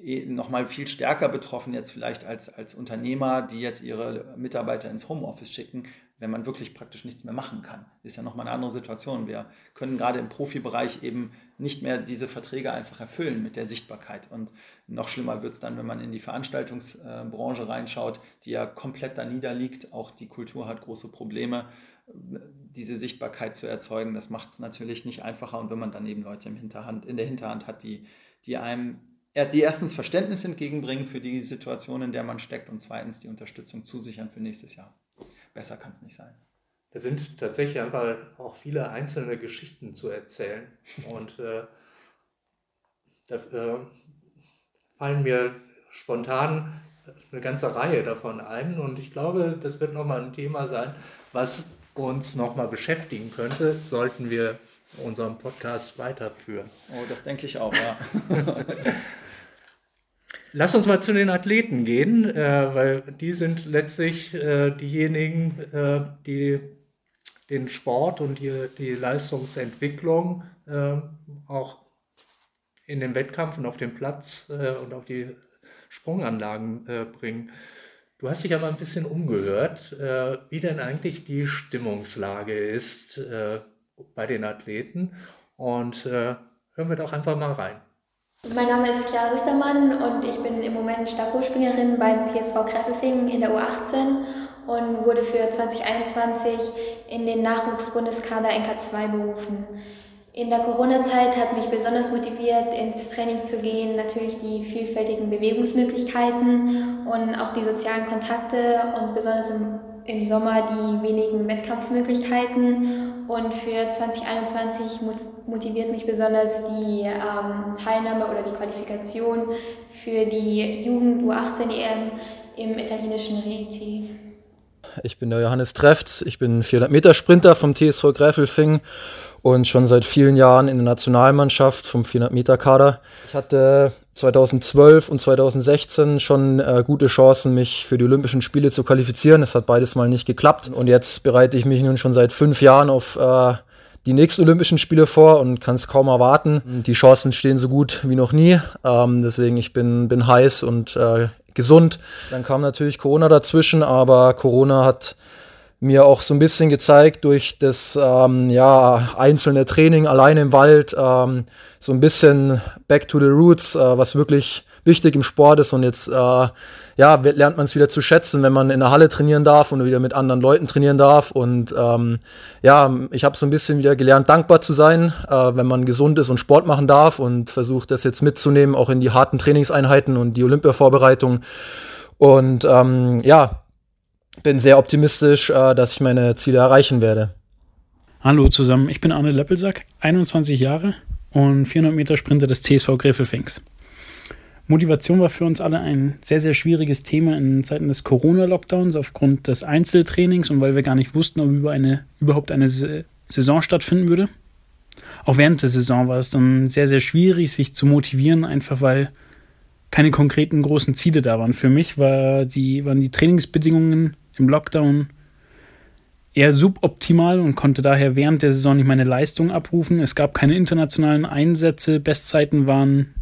eh, noch mal viel stärker betroffen jetzt vielleicht als, als Unternehmer, die jetzt ihre Mitarbeiter ins Homeoffice schicken, wenn man wirklich praktisch nichts mehr machen kann. Ist ja nochmal eine andere Situation. Wir können gerade im Profibereich eben nicht mehr diese Verträge einfach erfüllen mit der Sichtbarkeit. Und noch schlimmer wird es dann, wenn man in die Veranstaltungsbranche reinschaut, die ja komplett da niederliegt. Auch die Kultur hat große Probleme, diese Sichtbarkeit zu erzeugen. Das macht es natürlich nicht einfacher. Und wenn man dann eben Leute im Hinterhand, in der Hinterhand hat, die, die einem die erstens Verständnis entgegenbringen für die Situation, in der man steckt und zweitens die Unterstützung zusichern für nächstes Jahr. Besser kann es nicht sein. Es sind tatsächlich einfach auch viele einzelne Geschichten zu erzählen. Und äh, da äh, fallen mir spontan eine ganze Reihe davon ein. Und ich glaube, das wird nochmal ein Thema sein, was uns nochmal beschäftigen könnte, sollten wir unseren Podcast weiterführen. Oh, das denke ich auch, ja. *laughs* Lass uns mal zu den Athleten gehen, äh, weil die sind letztlich äh, diejenigen, äh, die den Sport und die, die Leistungsentwicklung äh, auch in den Wettkampf und auf den Platz äh, und auf die Sprunganlagen äh, bringen. Du hast dich aber ein bisschen umgehört, wie denn eigentlich die Stimmungslage ist bei den Athleten. Und hören wir doch einfach mal rein. Mein Name ist Chiara Sistermann und ich bin im Moment Stabhochspringerin beim TSV Kreffelfingen in der U18 und wurde für 2021 in den Nachwuchsbundeskader NK2 berufen. In der Corona-Zeit hat mich besonders motiviert, ins Training zu gehen, natürlich die vielfältigen Bewegungsmöglichkeiten und auch die sozialen Kontakte und besonders im, im Sommer die wenigen Wettkampfmöglichkeiten. Und für 2021 motiviert mich besonders die ähm, Teilnahme oder die Qualifikation für die Jugend U18 EM im italienischen Rieti. Ich bin der Johannes Trefts, ich bin 400 Meter Sprinter vom TSV Gräfelfing und schon seit vielen Jahren in der Nationalmannschaft vom 400 Meter Kader. Ich hatte 2012 und 2016 schon äh, gute Chancen, mich für die Olympischen Spiele zu qualifizieren. Es hat beides mal nicht geklappt und jetzt bereite ich mich nun schon seit fünf Jahren auf äh, die nächsten Olympischen Spiele vor und kann es kaum erwarten. Die Chancen stehen so gut wie noch nie. Ähm, deswegen ich bin, bin heiß und äh, gesund. Dann kam natürlich Corona dazwischen, aber Corona hat mir auch so ein bisschen gezeigt durch das ähm, ja, einzelne Training alleine im Wald, ähm, so ein bisschen back to the roots, äh, was wirklich wichtig im Sport ist und jetzt äh, ja, lernt man es wieder zu schätzen, wenn man in der Halle trainieren darf und wieder mit anderen Leuten trainieren darf und ähm, ja, ich habe so ein bisschen wieder gelernt, dankbar zu sein, äh, wenn man gesund ist und Sport machen darf und versucht das jetzt mitzunehmen, auch in die harten Trainingseinheiten und die Olympiavorbereitung und ähm, ja, bin sehr optimistisch, äh, dass ich meine Ziele erreichen werde. Hallo zusammen, ich bin Arne Leppelsack, 21 Jahre und 400 Meter Sprinter des CSV Gräfelfings. Motivation war für uns alle ein sehr, sehr schwieriges Thema in Zeiten des Corona-Lockdowns aufgrund des Einzeltrainings und weil wir gar nicht wussten, ob über eine, überhaupt eine Saison stattfinden würde. Auch während der Saison war es dann sehr, sehr schwierig, sich zu motivieren, einfach weil keine konkreten großen Ziele da waren. Für mich war die, waren die Trainingsbedingungen im Lockdown eher suboptimal und konnte daher während der Saison nicht meine Leistung abrufen. Es gab keine internationalen Einsätze, Bestzeiten waren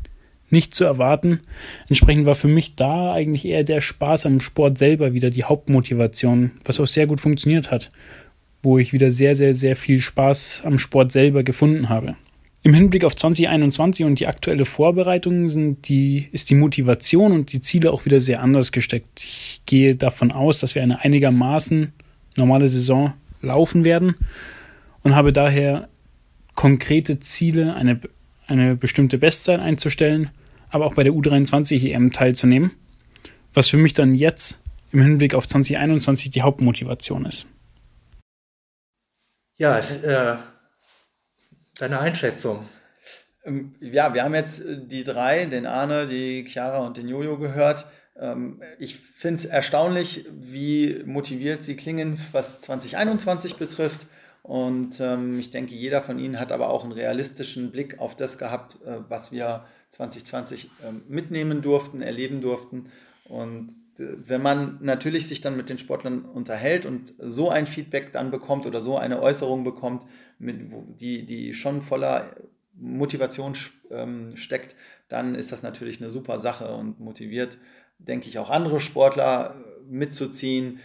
nicht zu erwarten. Entsprechend war für mich da eigentlich eher der Spaß am Sport selber wieder die Hauptmotivation, was auch sehr gut funktioniert hat, wo ich wieder sehr, sehr, sehr viel Spaß am Sport selber gefunden habe. Im Hinblick auf 2021 und die aktuelle Vorbereitung sind die, ist die Motivation und die Ziele auch wieder sehr anders gesteckt. Ich gehe davon aus, dass wir eine einigermaßen normale Saison laufen werden und habe daher konkrete Ziele, eine, eine bestimmte Bestzeit einzustellen, aber auch bei der U23 EM teilzunehmen, was für mich dann jetzt im Hinblick auf 2021 die Hauptmotivation ist. Ja, äh, deine Einschätzung? Ähm, ja, wir haben jetzt äh, die drei, den Arne, die Chiara und den Jojo gehört. Ähm, ich finde es erstaunlich, wie motiviert sie klingen, was 2021 betrifft. Und ähm, ich denke, jeder von ihnen hat aber auch einen realistischen Blick auf das gehabt, äh, was wir 2020 mitnehmen durften, erleben durften. Und wenn man natürlich sich dann mit den Sportlern unterhält und so ein Feedback dann bekommt oder so eine Äußerung bekommt, die, die schon voller Motivation ähm, steckt, dann ist das natürlich eine super Sache und motiviert, denke ich, auch andere Sportler äh, mitzuziehen,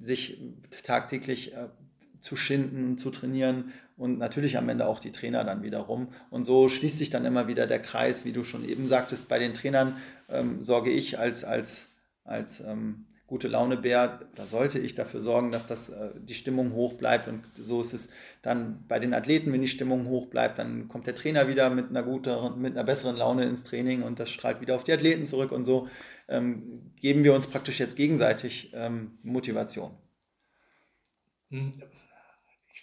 sich tagtäglich äh, zu schinden, zu trainieren und natürlich am Ende auch die Trainer dann wiederum. Und so schließt sich dann immer wieder der Kreis, wie du schon eben sagtest, bei den Trainern ähm, sorge ich als, als, als ähm, gute Laune Bär, da sollte ich dafür sorgen, dass das, äh, die Stimmung hoch bleibt. Und so ist es dann bei den Athleten, wenn die Stimmung hoch bleibt, dann kommt der Trainer wieder mit einer guteren, mit einer besseren Laune ins Training und das strahlt wieder auf die Athleten zurück. Und so ähm, geben wir uns praktisch jetzt gegenseitig ähm, Motivation.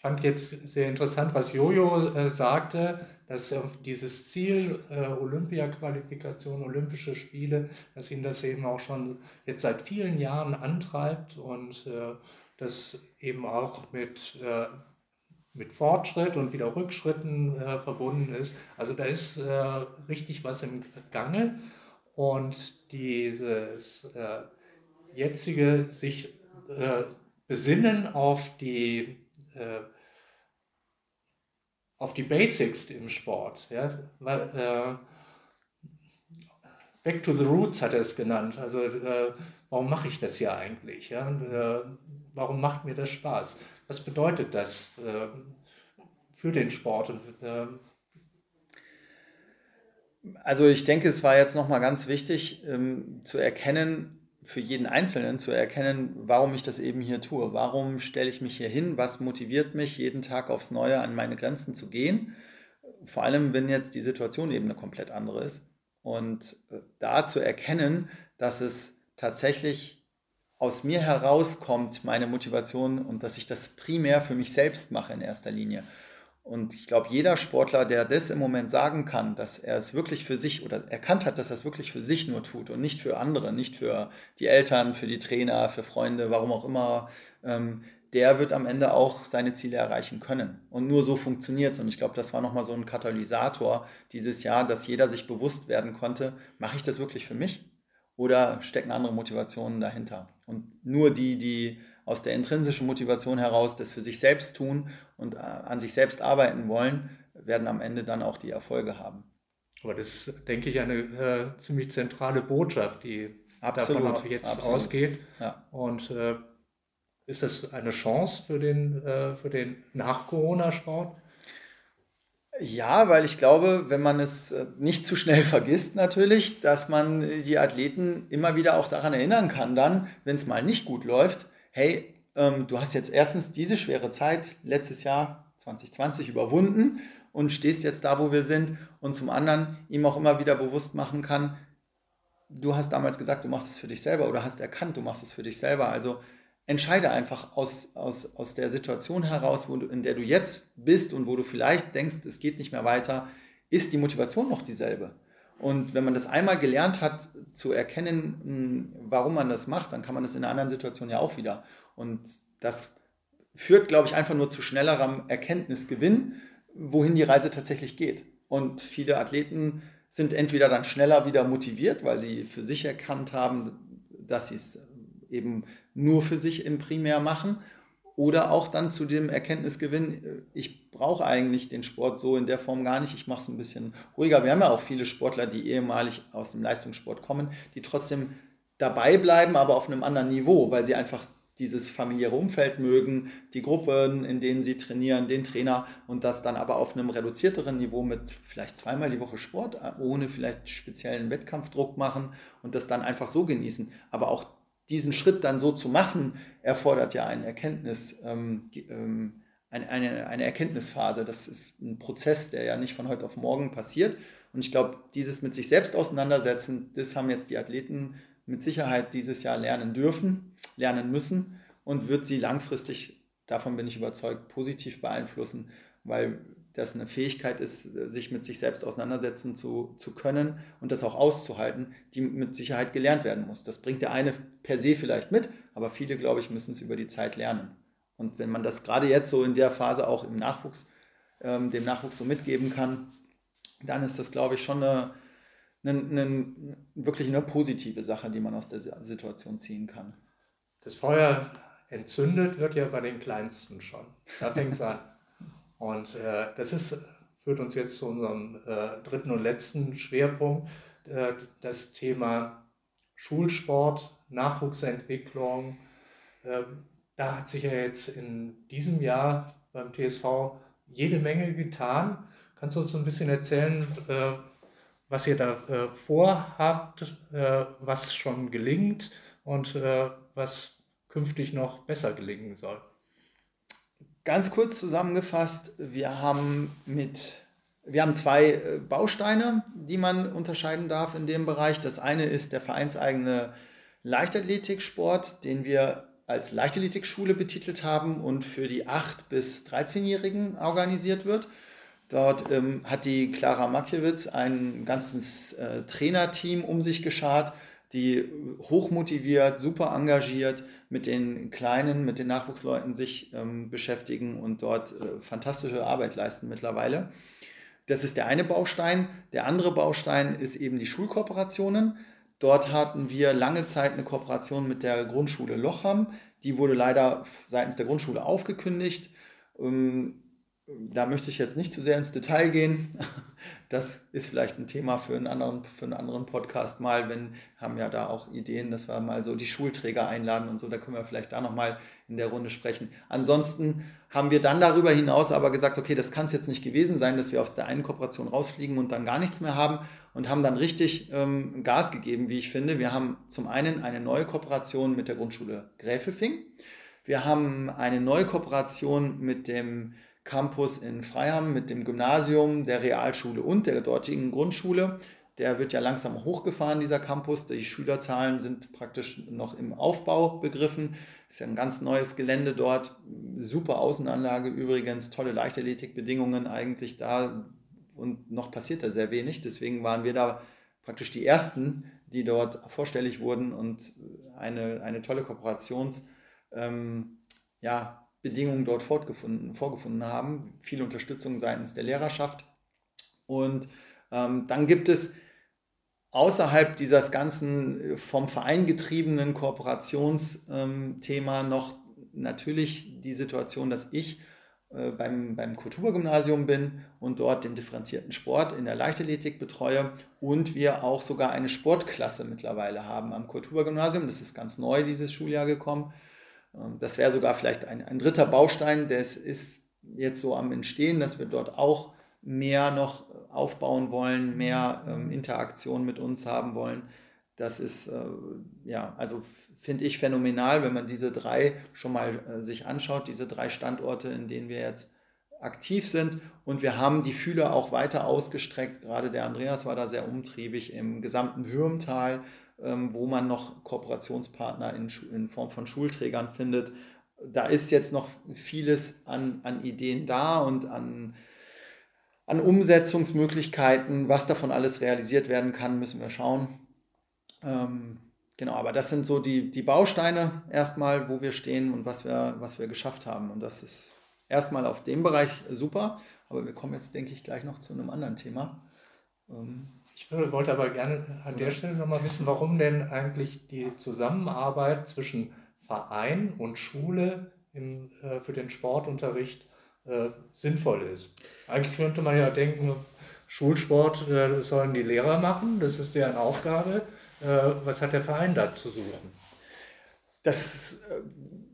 Fand jetzt sehr interessant, was Jojo äh, sagte dass dieses Ziel äh, Olympia-Qualifikation, Olympische Spiele, dass ihn das eben auch schon jetzt seit vielen Jahren antreibt und äh, das eben auch mit, äh, mit Fortschritt und wieder Rückschritten äh, verbunden ist. Also da ist äh, richtig was im Gange und dieses äh, jetzige sich besinnen auf die auf die Basics im Sport. Ja? Äh, back to the roots hat er es genannt. Also äh, warum mache ich das hier eigentlich? Ja? Äh, warum macht mir das Spaß? Was bedeutet das äh, für den Sport? Und, äh, also ich denke, es war jetzt nochmal ganz wichtig ähm, zu erkennen, für jeden Einzelnen zu erkennen, warum ich das eben hier tue. Warum stelle ich mich hier hin? Was motiviert mich, jeden Tag aufs Neue an meine Grenzen zu gehen? Vor allem, wenn jetzt die Situation eben eine komplett andere ist. Und äh, da zu erkennen, dass es tatsächlich aus mir herauskommt, meine Motivation und dass ich das primär für mich selbst mache in erster Linie. Und ich glaube, jeder Sportler, der das im Moment sagen kann, dass er es wirklich für sich oder erkannt hat, dass er es wirklich für sich nur tut und nicht für andere, nicht für die Eltern, für die Trainer, für Freunde, warum auch immer, ähm, der wird am Ende auch seine Ziele erreichen können. Und nur so funktioniert es. Und ich glaube, das war nochmal so ein Katalysator dieses Jahr, dass jeder sich bewusst werden konnte, mache ich das wirklich für mich oder stecken andere Motivationen dahinter? Und nur die, die aus der intrinsischen Motivation heraus das für sich selbst tun und äh, an sich selbst arbeiten wollen, werden am Ende dann auch die Erfolge haben. Aber das ist, denke ich, eine äh, ziemlich zentrale Botschaft, die absolut, davon jetzt absolut. ausgeht. Ja. Und äh, ist das eine Chance für den, äh, für den Nach-Corona-Sport? Ja, weil ich glaube, wenn man es äh, nicht zu schnell *laughs* vergisst natürlich, dass man die Athleten immer wieder auch daran erinnern kann, dann, wenn es mal nicht gut läuft, hey, ähm, du hast jetzt erstens diese schwere Zeit letztes Jahr 2020 überwunden und stehst jetzt da, wo wir sind und zum anderen ihm auch immer wieder bewusst machen kann, du hast damals gesagt, du machst es für dich selber oder hast erkannt, du machst es für dich selber. Also entscheide einfach aus, aus, aus der Situation heraus, du, in der du jetzt bist und wo du vielleicht denkst, es geht nicht mehr weiter, ist die Motivation noch dieselbe. Und wenn man das einmal gelernt hat, zu erkennen, hm, warum man das macht, dann kann man das in einer anderen Situation ja auch wieder. Und das führt, glaube ich, einfach nur zu schnellerem Erkenntnisgewinn, wohin die Reise tatsächlich geht. Und viele Athleten sind entweder dann schneller wieder motiviert, weil sie für sich erkannt haben, dass sie es eben nur für sich im Primär machen oder auch dann zu dem Erkenntnisgewinn, ich brauche eigentlich den Sport so in der Form gar nicht, ich mache es ein bisschen ruhiger. Wir haben ja auch viele Sportler, die ehemalig aus dem Leistungssport kommen, die trotzdem dabei bleiben, aber auf einem anderen Niveau, weil sie einfach dieses familiäre Umfeld mögen, die Gruppen, in denen sie trainieren, den Trainer und das dann aber auf einem reduzierteren Niveau mit vielleicht zweimal die Woche Sport, ohne vielleicht speziellen Wettkampfdruck machen und das dann einfach so genießen. Aber auch diesen Schritt dann so zu machen, erfordert ja eine Erkenntnis, ähm, ähm, eine, eine, eine Erkenntnisphase. Das ist ein Prozess, der ja nicht von heute auf morgen passiert. Und ich glaube, dieses mit sich selbst auseinandersetzen, das haben jetzt die Athleten mit Sicherheit dieses Jahr lernen dürfen, lernen müssen und wird sie langfristig, davon bin ich überzeugt, positiv beeinflussen, weil das eine Fähigkeit ist, sich mit sich selbst auseinandersetzen zu, zu können und das auch auszuhalten, die mit Sicherheit gelernt werden muss. Das bringt der eine per se vielleicht mit, aber viele, glaube ich, müssen es über die Zeit lernen. Und wenn man das gerade jetzt so in der Phase auch im Nachwuchs, ähm, dem Nachwuchs so mitgeben kann, dann ist das, glaube ich, schon eine, eine, eine, wirklich eine positive Sache, die man aus der Situation ziehen kann. Das Feuer entzündet wird ja bei den Kleinsten schon. Da fängt es an. Und äh, das ist, führt uns jetzt zu unserem äh, dritten und letzten Schwerpunkt, äh, das Thema Schulsport, Nachwuchsentwicklung. Ähm, da hat sich ja jetzt in diesem Jahr beim TSV jede Menge getan. Kannst du uns ein bisschen erzählen, äh, was ihr da äh, vorhabt, äh, was schon gelingt und was künftig noch besser gelingen soll? Ganz kurz zusammengefasst, wir haben mit wir haben zwei äh, Bausteine, die man unterscheiden darf in dem Bereich. Das eine ist der vereinseigene Leichtathletiksport, den wir als Leichtathletikschule betitelt haben und für die 8- bis 13-Jährigen organisiert wird. Dort ähm, hat die Clara Makiewicz ein ganzes äh, Trainerteam um sich geschart, die hochmotiviert, super engagiert mit den Kleinen, mit den Nachwuchsleuten sich ähm, beschäftigen und dort äh, fantastische Arbeit leisten mittlerweile. Das ist der eine Baustein. Der andere Baustein ist eben die Schulkooperationen. Dort hatten wir lange Zeit eine Kooperation mit der Grundschule Lochham. Die wurde leider seitens der Grundschule aufgekündigt. Ähm, da möchte ich jetzt nicht zu sehr ins Detail gehen. *laughs* Das ist vielleicht ein Thema für einen anderen, für einen anderen Podcast mal. wenn haben ja da auch Ideen, dass wir mal so die Schulträger einladen und so. Da können wir vielleicht da nochmal in der Runde sprechen. Ansonsten haben wir dann darüber hinaus aber gesagt, okay, das kann es jetzt nicht gewesen sein, dass wir aus der einen Kooperation rausfliegen und dann gar nichts mehr haben und haben dann richtig ähm, Gas gegeben, wie ich finde. Wir haben zum einen eine neue Kooperation mit der Grundschule Gräfelfing. Wir haben eine neue Kooperation mit dem Campus in Freiham mit dem Gymnasium, der Realschule und der dortigen Grundschule. Der wird ja langsam hochgefahren, dieser Campus. Die Schülerzahlen sind praktisch noch im Aufbau begriffen. Ist ja ein ganz neues Gelände dort. Super Außenanlage übrigens, tolle Leichtathletikbedingungen eigentlich da. Und noch passiert da sehr wenig. Deswegen waren wir da praktisch die Ersten, die dort vorstellig wurden und eine, eine tolle Kooperations- ähm, ja, Bedingungen dort vorgefunden haben. Viel Unterstützung seitens der Lehrerschaft. Und ähm, dann gibt es außerhalb dieses ganzen äh, vom Verein getriebenen Kooperationsthema ähm, noch natürlich die Situation, dass ich äh, beim, beim Kulturgymnasium bin und dort den differenzierten Sport in der Leichtathletik betreue und wir auch sogar eine Sportklasse mittlerweile haben am Kulturgymnasium. Das ist ganz neu dieses Schuljahr gekommen das wäre sogar vielleicht ein, ein dritter Baustein, der ist jetzt so am Entstehen, dass wir dort auch mehr noch aufbauen wollen, mehr ähm, Interaktion mit uns haben wollen. Das ist, äh, ja, also finde ich phänomenal, wenn man diese drei schon mal äh, sich anschaut, diese drei Standorte, in denen wir jetzt aktiv sind. Und wir haben die Fühler auch weiter ausgestreckt. Gerade der Andreas war da sehr umtriebig im gesamten Würmtal, ähm, wo man noch Kooperationspartner in, in Form von Schulträgern findet. Da ist jetzt noch vieles an, an Ideen da und an an Umsetzungsmöglichkeiten, was davon alles realisiert werden kann, müssen wir schauen. Ähm, genau, aber das sind so die, die Bausteine erstmal, wo wir stehen und was wir, was wir geschafft haben. Und das ist erstmal auf dem Bereich super, aber wir kommen jetzt, denke ich, gleich noch zu einem anderen Thema. Ähm, ich wollte aber gerne an der Stelle nochmal wissen, warum denn eigentlich die Zusammenarbeit zwischen Verein und Schule im, äh, für den Sportunterricht äh, sinnvoll ist. Eigentlich könnte man ja denken, Schulsport äh, sollen die Lehrer machen, das ist deren Aufgabe. Äh, was hat der Verein da zu suchen? Das, äh,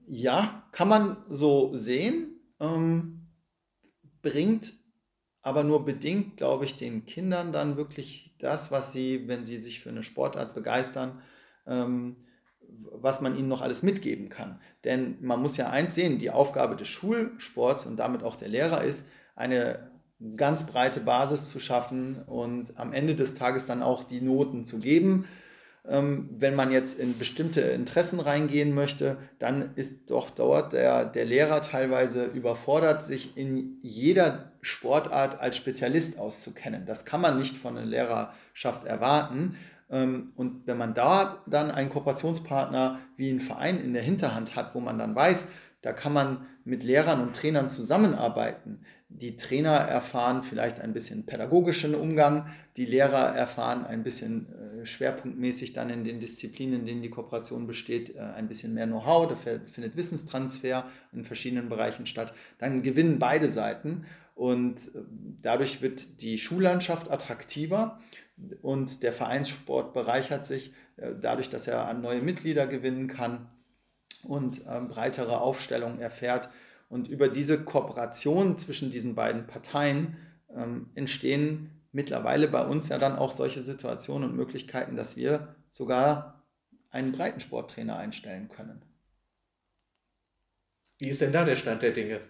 ja, kann man so sehen, ähm, bringt aber nur bedingt, glaube ich, den Kindern dann wirklich das, was sie, wenn sie sich für eine Sportart begeistern, ähm, was man ihnen noch alles mitgeben kann. Denn man muss ja eins sehen, die Aufgabe des Schulsports und damit auch der Lehrer ist, eine ganz breite Basis zu schaffen und am Ende des Tages dann auch die Noten zu geben. Ähm, wenn man jetzt in bestimmte Interessen reingehen möchte, dann ist doch dort der, der Lehrer teilweise überfordert, sich in jeder Sportart als Spezialist auszukennen. Das kann man nicht von einer Lehrerschaft erwarten. Ähm, und wenn man da dann einen Kooperationspartner wie einen Verein in der Hinterhand hat, wo man dann weiß, da kann man mit Lehrern und Trainern zusammenarbeiten. Die Trainer erfahren vielleicht ein bisschen pädagogischen Umgang, die Lehrer erfahren ein bisschen äh, schwerpunktmäßig dann in den Disziplinen, in denen die Kooperation besteht, äh, ein bisschen mehr Know-how, da findet Wissenstransfer in verschiedenen Bereichen statt. Dann gewinnen beide Seiten und äh, dadurch wird die Schullandschaft attraktiver und der Vereinssport bereichert sich äh, dadurch, dass er neue Mitglieder gewinnen kann und ähm, breitere Aufstellung erfährt. Und über diese Kooperation zwischen diesen beiden Parteien ähm, entstehen mittlerweile bei uns ja dann auch solche Situationen und Möglichkeiten, dass wir sogar einen Breitensporttrainer einstellen können. Wie ist denn da der Stand der Dinge?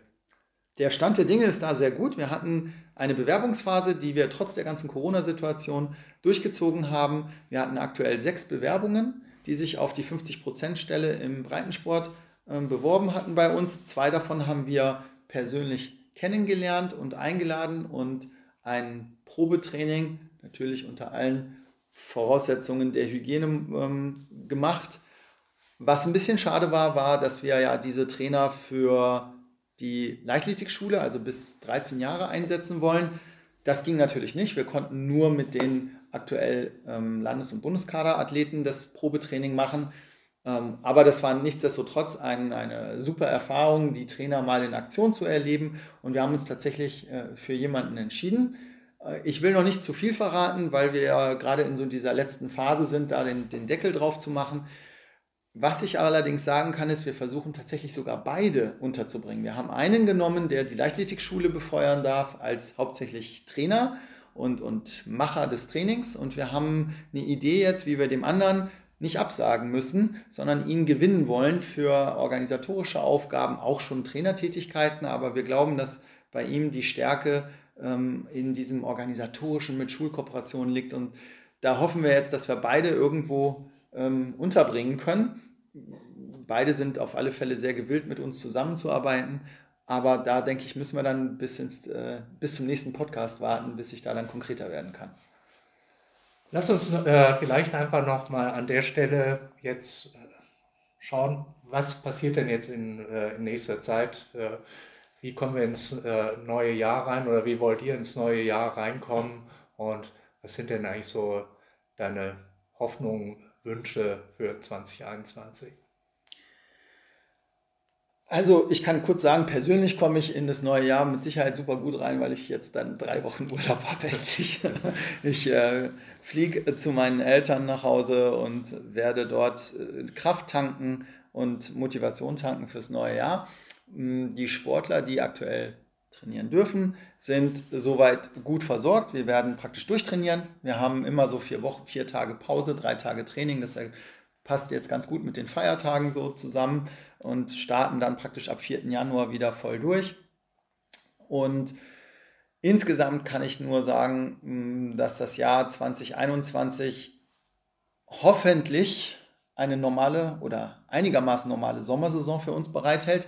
Der Stand der Dinge ist da sehr gut. Wir hatten eine Bewerbungsphase, die wir trotz der ganzen Corona-Situation durchgezogen haben. Wir hatten aktuell sechs Bewerbungen, die sich auf die 50%-Stelle im Breitensport äh, beworben hatten bei uns. Zwei davon haben wir persönlich kennengelernt und eingeladen und ein Probetraining, natürlich unter allen Voraussetzungen der Hygiene ähm, gemacht. Was ein bisschen schade war, war, dass wir ja diese Trainer für die Leichtathletikschule, also bis 13 Jahre einsetzen wollen. Das ging natürlich nicht. Wir konnten nur mit den aktuell ähm, Landes- und Bundeskaderathleten das Probetraining machen. Ähm, aber das war nichtsdestotrotz ein, eine super Erfahrung, die Trainer mal in Aktion zu erleben. Und wir haben uns tatsächlich äh, für jemanden entschieden. Äh, ich will noch nicht zu viel verraten, weil wir ja gerade in so dieser letzten Phase sind, da den, den Deckel drauf zu machen. Was ich allerdings sagen kann, ist, wir versuchen tatsächlich sogar beide unterzubringen. Wir haben einen genommen, der die Leichtathletikschule befeuern darf, als hauptsächlich Trainer und, und Macher des Trainings. Und wir haben eine Idee jetzt, wie wir dem anderen nicht absagen müssen, sondern ihn gewinnen wollen für organisatorische Aufgaben, auch schon Trainertätigkeiten. Aber wir glauben, dass bei ihm die Stärke ähm, in diesem organisatorischen mit Schulkooperationen liegt. Und da hoffen wir jetzt, dass wir beide irgendwo ähm, unterbringen können beide sind auf alle Fälle sehr gewillt, mit uns zusammenzuarbeiten. Aber da denke ich, müssen wir dann bis, ins, äh, bis zum nächsten Podcast warten, bis ich da dann konkreter werden kann. Lass uns äh, vielleicht einfach noch mal an der Stelle jetzt äh, schauen, was passiert denn jetzt in, äh, in nächster Zeit? Äh, wie kommen wir ins äh, neue Jahr rein oder wie wollt ihr ins neue Jahr reinkommen? Und was sind denn eigentlich so deine Hoffnungen, Wünsche für 2021? Also ich kann kurz sagen, persönlich komme ich in das neue Jahr mit Sicherheit super gut rein, weil ich jetzt dann drei Wochen *laughs* Urlaub habe endlich. Ich äh, fliege zu meinen Eltern nach Hause und werde dort äh, Kraft tanken und Motivation tanken fürs neue Jahr. Mm, die Sportler, die aktuell trainieren dürfen, sind soweit gut versorgt. Wir werden praktisch durchtrainieren. Wir haben immer so vier Wochen, vier Tage Pause, drei Tage Training. Das passt jetzt ganz gut mit den Feiertagen so zusammen und starten dann praktisch ab 4. Januar wieder voll durch. Und insgesamt kann ich nur sagen, mm, dass das Jahr 2021 hoffentlich eine normale oder einigermaßen normale Sommersaison für uns bereithält.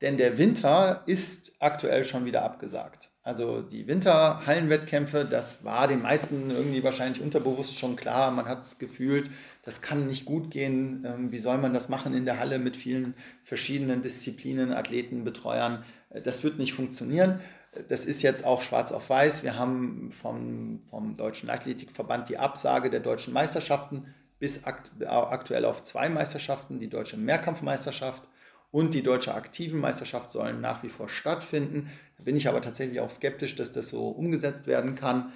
Denn der Winter ist aktuell schon wieder abgesagt. Also die Winterhallenwettkämpfe, das war den meisten irgendwie wahrscheinlich unterbewusst schon klar. Man hat es gefühlt, das kann nicht gut gehen. Ähm, wie soll man das machen in der Halle mit vielen verschiedenen Disziplinen, Athleten, Betreuern? Äh, das wird nicht funktionieren. Das ist jetzt auch schwarz auf weiß. Wir haben vom, vom Deutschen Leichtathletikverband die Absage der deutschen Meisterschaften bis akt, aktuell auf zwei Meisterschaften, die deutsche Mehrkampfmeisterschaft und die deutsche aktiven Meisterschaft sollen nach wie vor stattfinden. Da bin ich aber tatsächlich auch skeptisch, dass das so umgesetzt werden kann.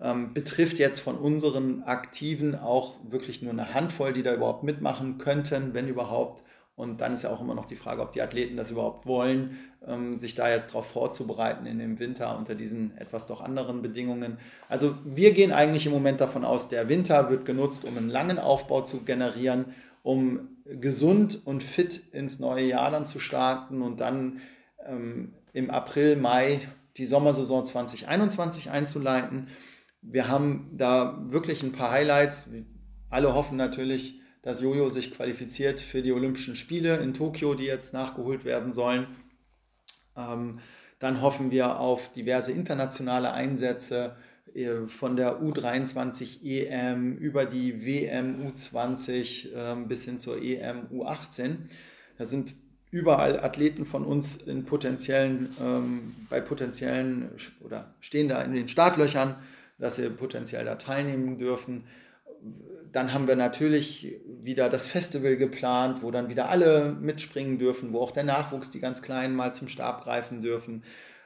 Ähm, betrifft jetzt von unseren Aktiven auch wirklich nur eine Handvoll, die da überhaupt mitmachen könnten, wenn überhaupt. Und dann ist ja auch immer noch die Frage, ob die Athleten das überhaupt wollen, ähm, sich da jetzt darauf vorzubereiten in dem Winter unter diesen etwas doch anderen Bedingungen. Also wir gehen eigentlich im Moment davon aus, der Winter wird genutzt, um einen langen Aufbau zu generieren um gesund und fit ins neue Jahr dann zu starten und dann ähm, im April, Mai die Sommersaison 2021 einzuleiten. Wir haben da wirklich ein paar Highlights. Alle hoffen natürlich, dass Jojo sich qualifiziert für die Olympischen Spiele in Tokio, die jetzt nachgeholt werden sollen. Ähm, dann hoffen wir auf diverse internationale Einsätze von der U23 EM über die WM U20 ähm, bis hin zur EM U18. Da sind überall Athleten von uns in potenziellen, ähm, bei potenziellen oder stehen da in den Startlöchern, dass sie potenziell da teilnehmen dürfen. Dann haben wir natürlich wieder das Festival geplant, wo dann wieder alle mitspringen dürfen, wo auch der Nachwuchs, die ganz Kleinen, mal zum Stab greifen dürfen.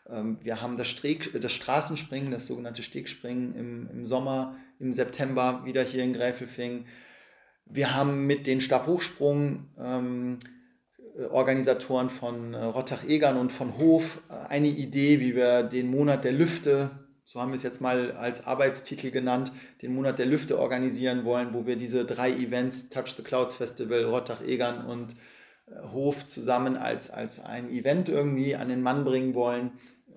Ähm, wir haben das, Streck, das Straßenspringen, das sogenannte Stegspringen im, im Sommer, im September wieder hier in Gräfelfing. Wir haben mit den Stabhochsprung ähm, Organisatoren von äh, Rottach-Egern und von Hof äh, eine Idee, wie wir den Monat der Lüfte, so haben wir es jetzt mal als Arbeitstitel genannt, den Monat der Lüfte organisieren wollen, wo wir diese drei Events, Touch the Clouds Festival, Rottach-Egern und äh, Hof zusammen als, als ein Event irgendwie an den Mann bringen wollen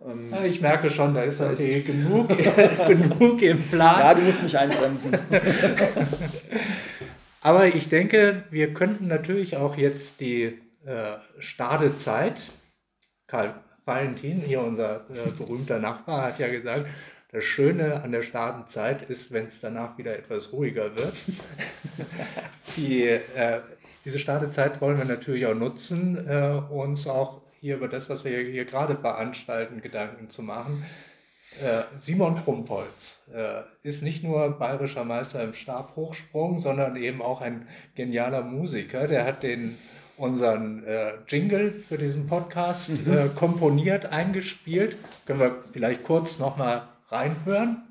ähm, ich merke schon, da ist da ist *laughs* genug, *laughs* genug im Plan. Ja, du musst mich einbremsen. *laughs* Aber ich denke, wir könnten natürlich auch jetzt die äh, Stadezeit, Karl Valentin, hier unser äh, berühmter Nachbar, hat ja gesagt, das Schöne an der Stadenzeit ist, wenn es danach wieder etwas ruhiger wird. die, äh, diese Stadezeit wollen wir natürlich auch nutzen, äh, uns auch hier über das, was wir hier gerade veranstalten, Gedanken zu machen. Äh, Simon Krumpholz äh, ist nicht nur bayerischer Meister im Stabhochsprung, sondern eben auch ein genialer Musiker. Der hat den unseren äh, Jingle für diesen Podcast mhm. komponiert, eingespielt. Können wir vielleicht kurz nochmal reinhören?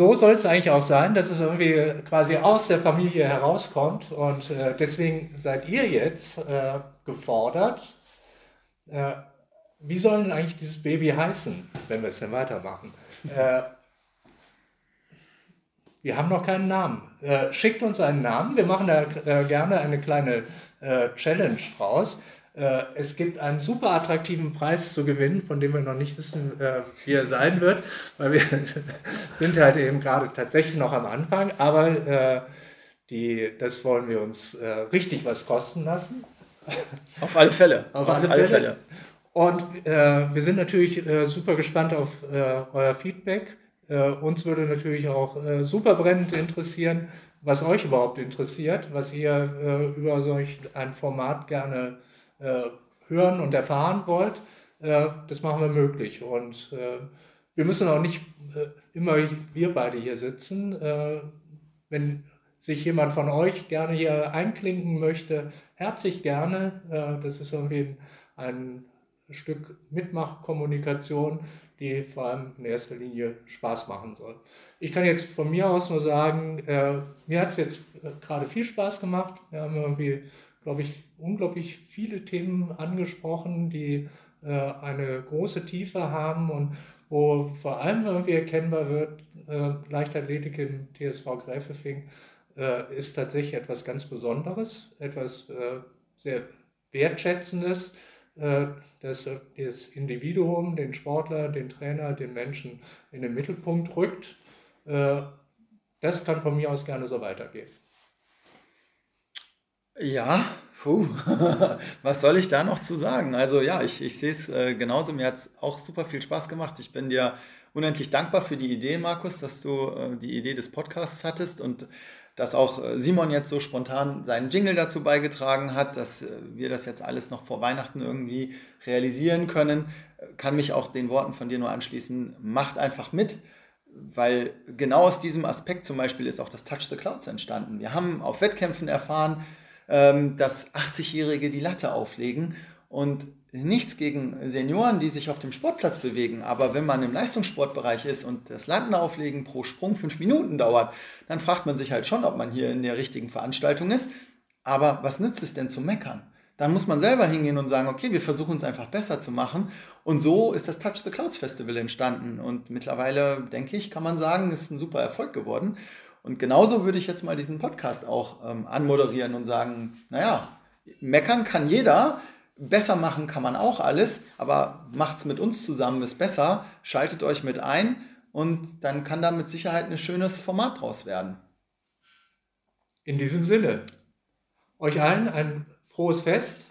So soll es eigentlich auch sein, dass es irgendwie quasi aus der Familie herauskommt. Und äh, deswegen seid ihr jetzt äh, gefordert. Äh, wie soll denn eigentlich dieses Baby heißen, wenn wir es denn weitermachen? Äh, wir haben noch keinen Namen. Äh, schickt uns einen Namen. Wir machen da äh, gerne eine kleine Challenge draus. Äh, es gibt einen super attraktiven Preis zu gewinnen, von dem wir noch nicht wissen, äh, wie er sein wird, weil wir *laughs* sind halt eben gerade tatsächlich noch am Anfang, aber äh, die, das wollen wir uns richtig was kosten lassen. *laughs* Auf alle Fälle. Auf, auf alle, alle, Fälle. Fälle. Und äh, wir sind natürlich äh, super gespannt auf äh, euer Feedback. uns würde natürlich auch super brennend interessieren, was euch überhaupt interessiert, was ihr über solch ein Format gerne hören und erfahren wollt, äh, das machen wir möglich. Und äh, wir müssen auch nicht immer wir beide hier sitzen. wenn sich jemand von euch gerne hier einklinken möchte, herzlich gerne. Äh, das ist irgendwie ein, Stück Mitmachkommunikation, die vor allem in erster Linie Spaß machen soll. Ich kann jetzt von mir aus nur sagen, äh, mir hat es jetzt äh, gerade viel Spaß gemacht. Wir haben irgendwie, glaube ich, unglaublich viele Themen angesprochen, die äh, eine große Tiefe haben und wo vor allem irgendwie erkennbar wird, äh, Leichtathletik im TSV Gräfefing äh, ist tatsächlich etwas ganz Besonderes, etwas äh, sehr Wertschätzendes, äh, dass das Individuum, den Sportler, den Trainer, den Menschen in den Mittelpunkt rückt. Äh, das kann von mir aus gerne so weitergehen. Ja, puh, *laughs* was soll ich da noch zu sagen? Also ja, ich, ich sehe es äh, genauso. Mir hat es auch super viel Spaß gemacht. Ich bin dir unendlich dankbar für die Idee, Markus, dass du äh, die Idee des Podcasts hattest und dass auch äh, Simon jetzt so spontan seinen Jingle dazu beigetragen hat, dass äh, wir das jetzt alles noch vor Weihnachten irgendwie realisieren können. Kann mich auch den Worten von dir nur anschließen. Macht einfach mit weil genau aus diesem Aspekt zum Beispiel ist auch das Touch the Clouds entstanden. Wir haben auf Wettkämpfen erfahren, ähm, dass 80-Jährige die Latte auflegen und nichts gegen Senioren, die sich auf dem Sportplatz bewegen. Aber wenn man im Leistungssportbereich ist und das Landen auflegen pro Sprung fünf Minuten dauert, dann fragt man sich halt schon, ob man hier in der richtigen Veranstaltung ist. Aber was nützt es denn zu meckern? Dann muss man selber hingehen und sagen, okay, wir versuchen es einfach besser zu machen. Und so ist das Touch the Clouds Festival entstanden. Und mittlerweile, denke ich, kann man sagen, ist ein super Erfolg geworden. Und genauso würde ich jetzt mal diesen Podcast auch ähm, anmoderieren und sagen, naja, meckern kann jeder, besser machen kann man auch alles, aber macht es mit uns zusammen, ist besser, schaltet euch mit ein und dann kann da mit Sicherheit ein schönes Format draus werden. In diesem Sinne, euch allen ein frohes Fest,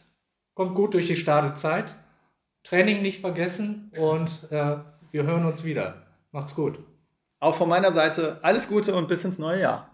kommt gut durch die Startezeit, Training nicht vergessen und äh, wir hören uns wieder. Macht's gut. Auch von meiner Seite alles Gute und bis ins neue Jahr.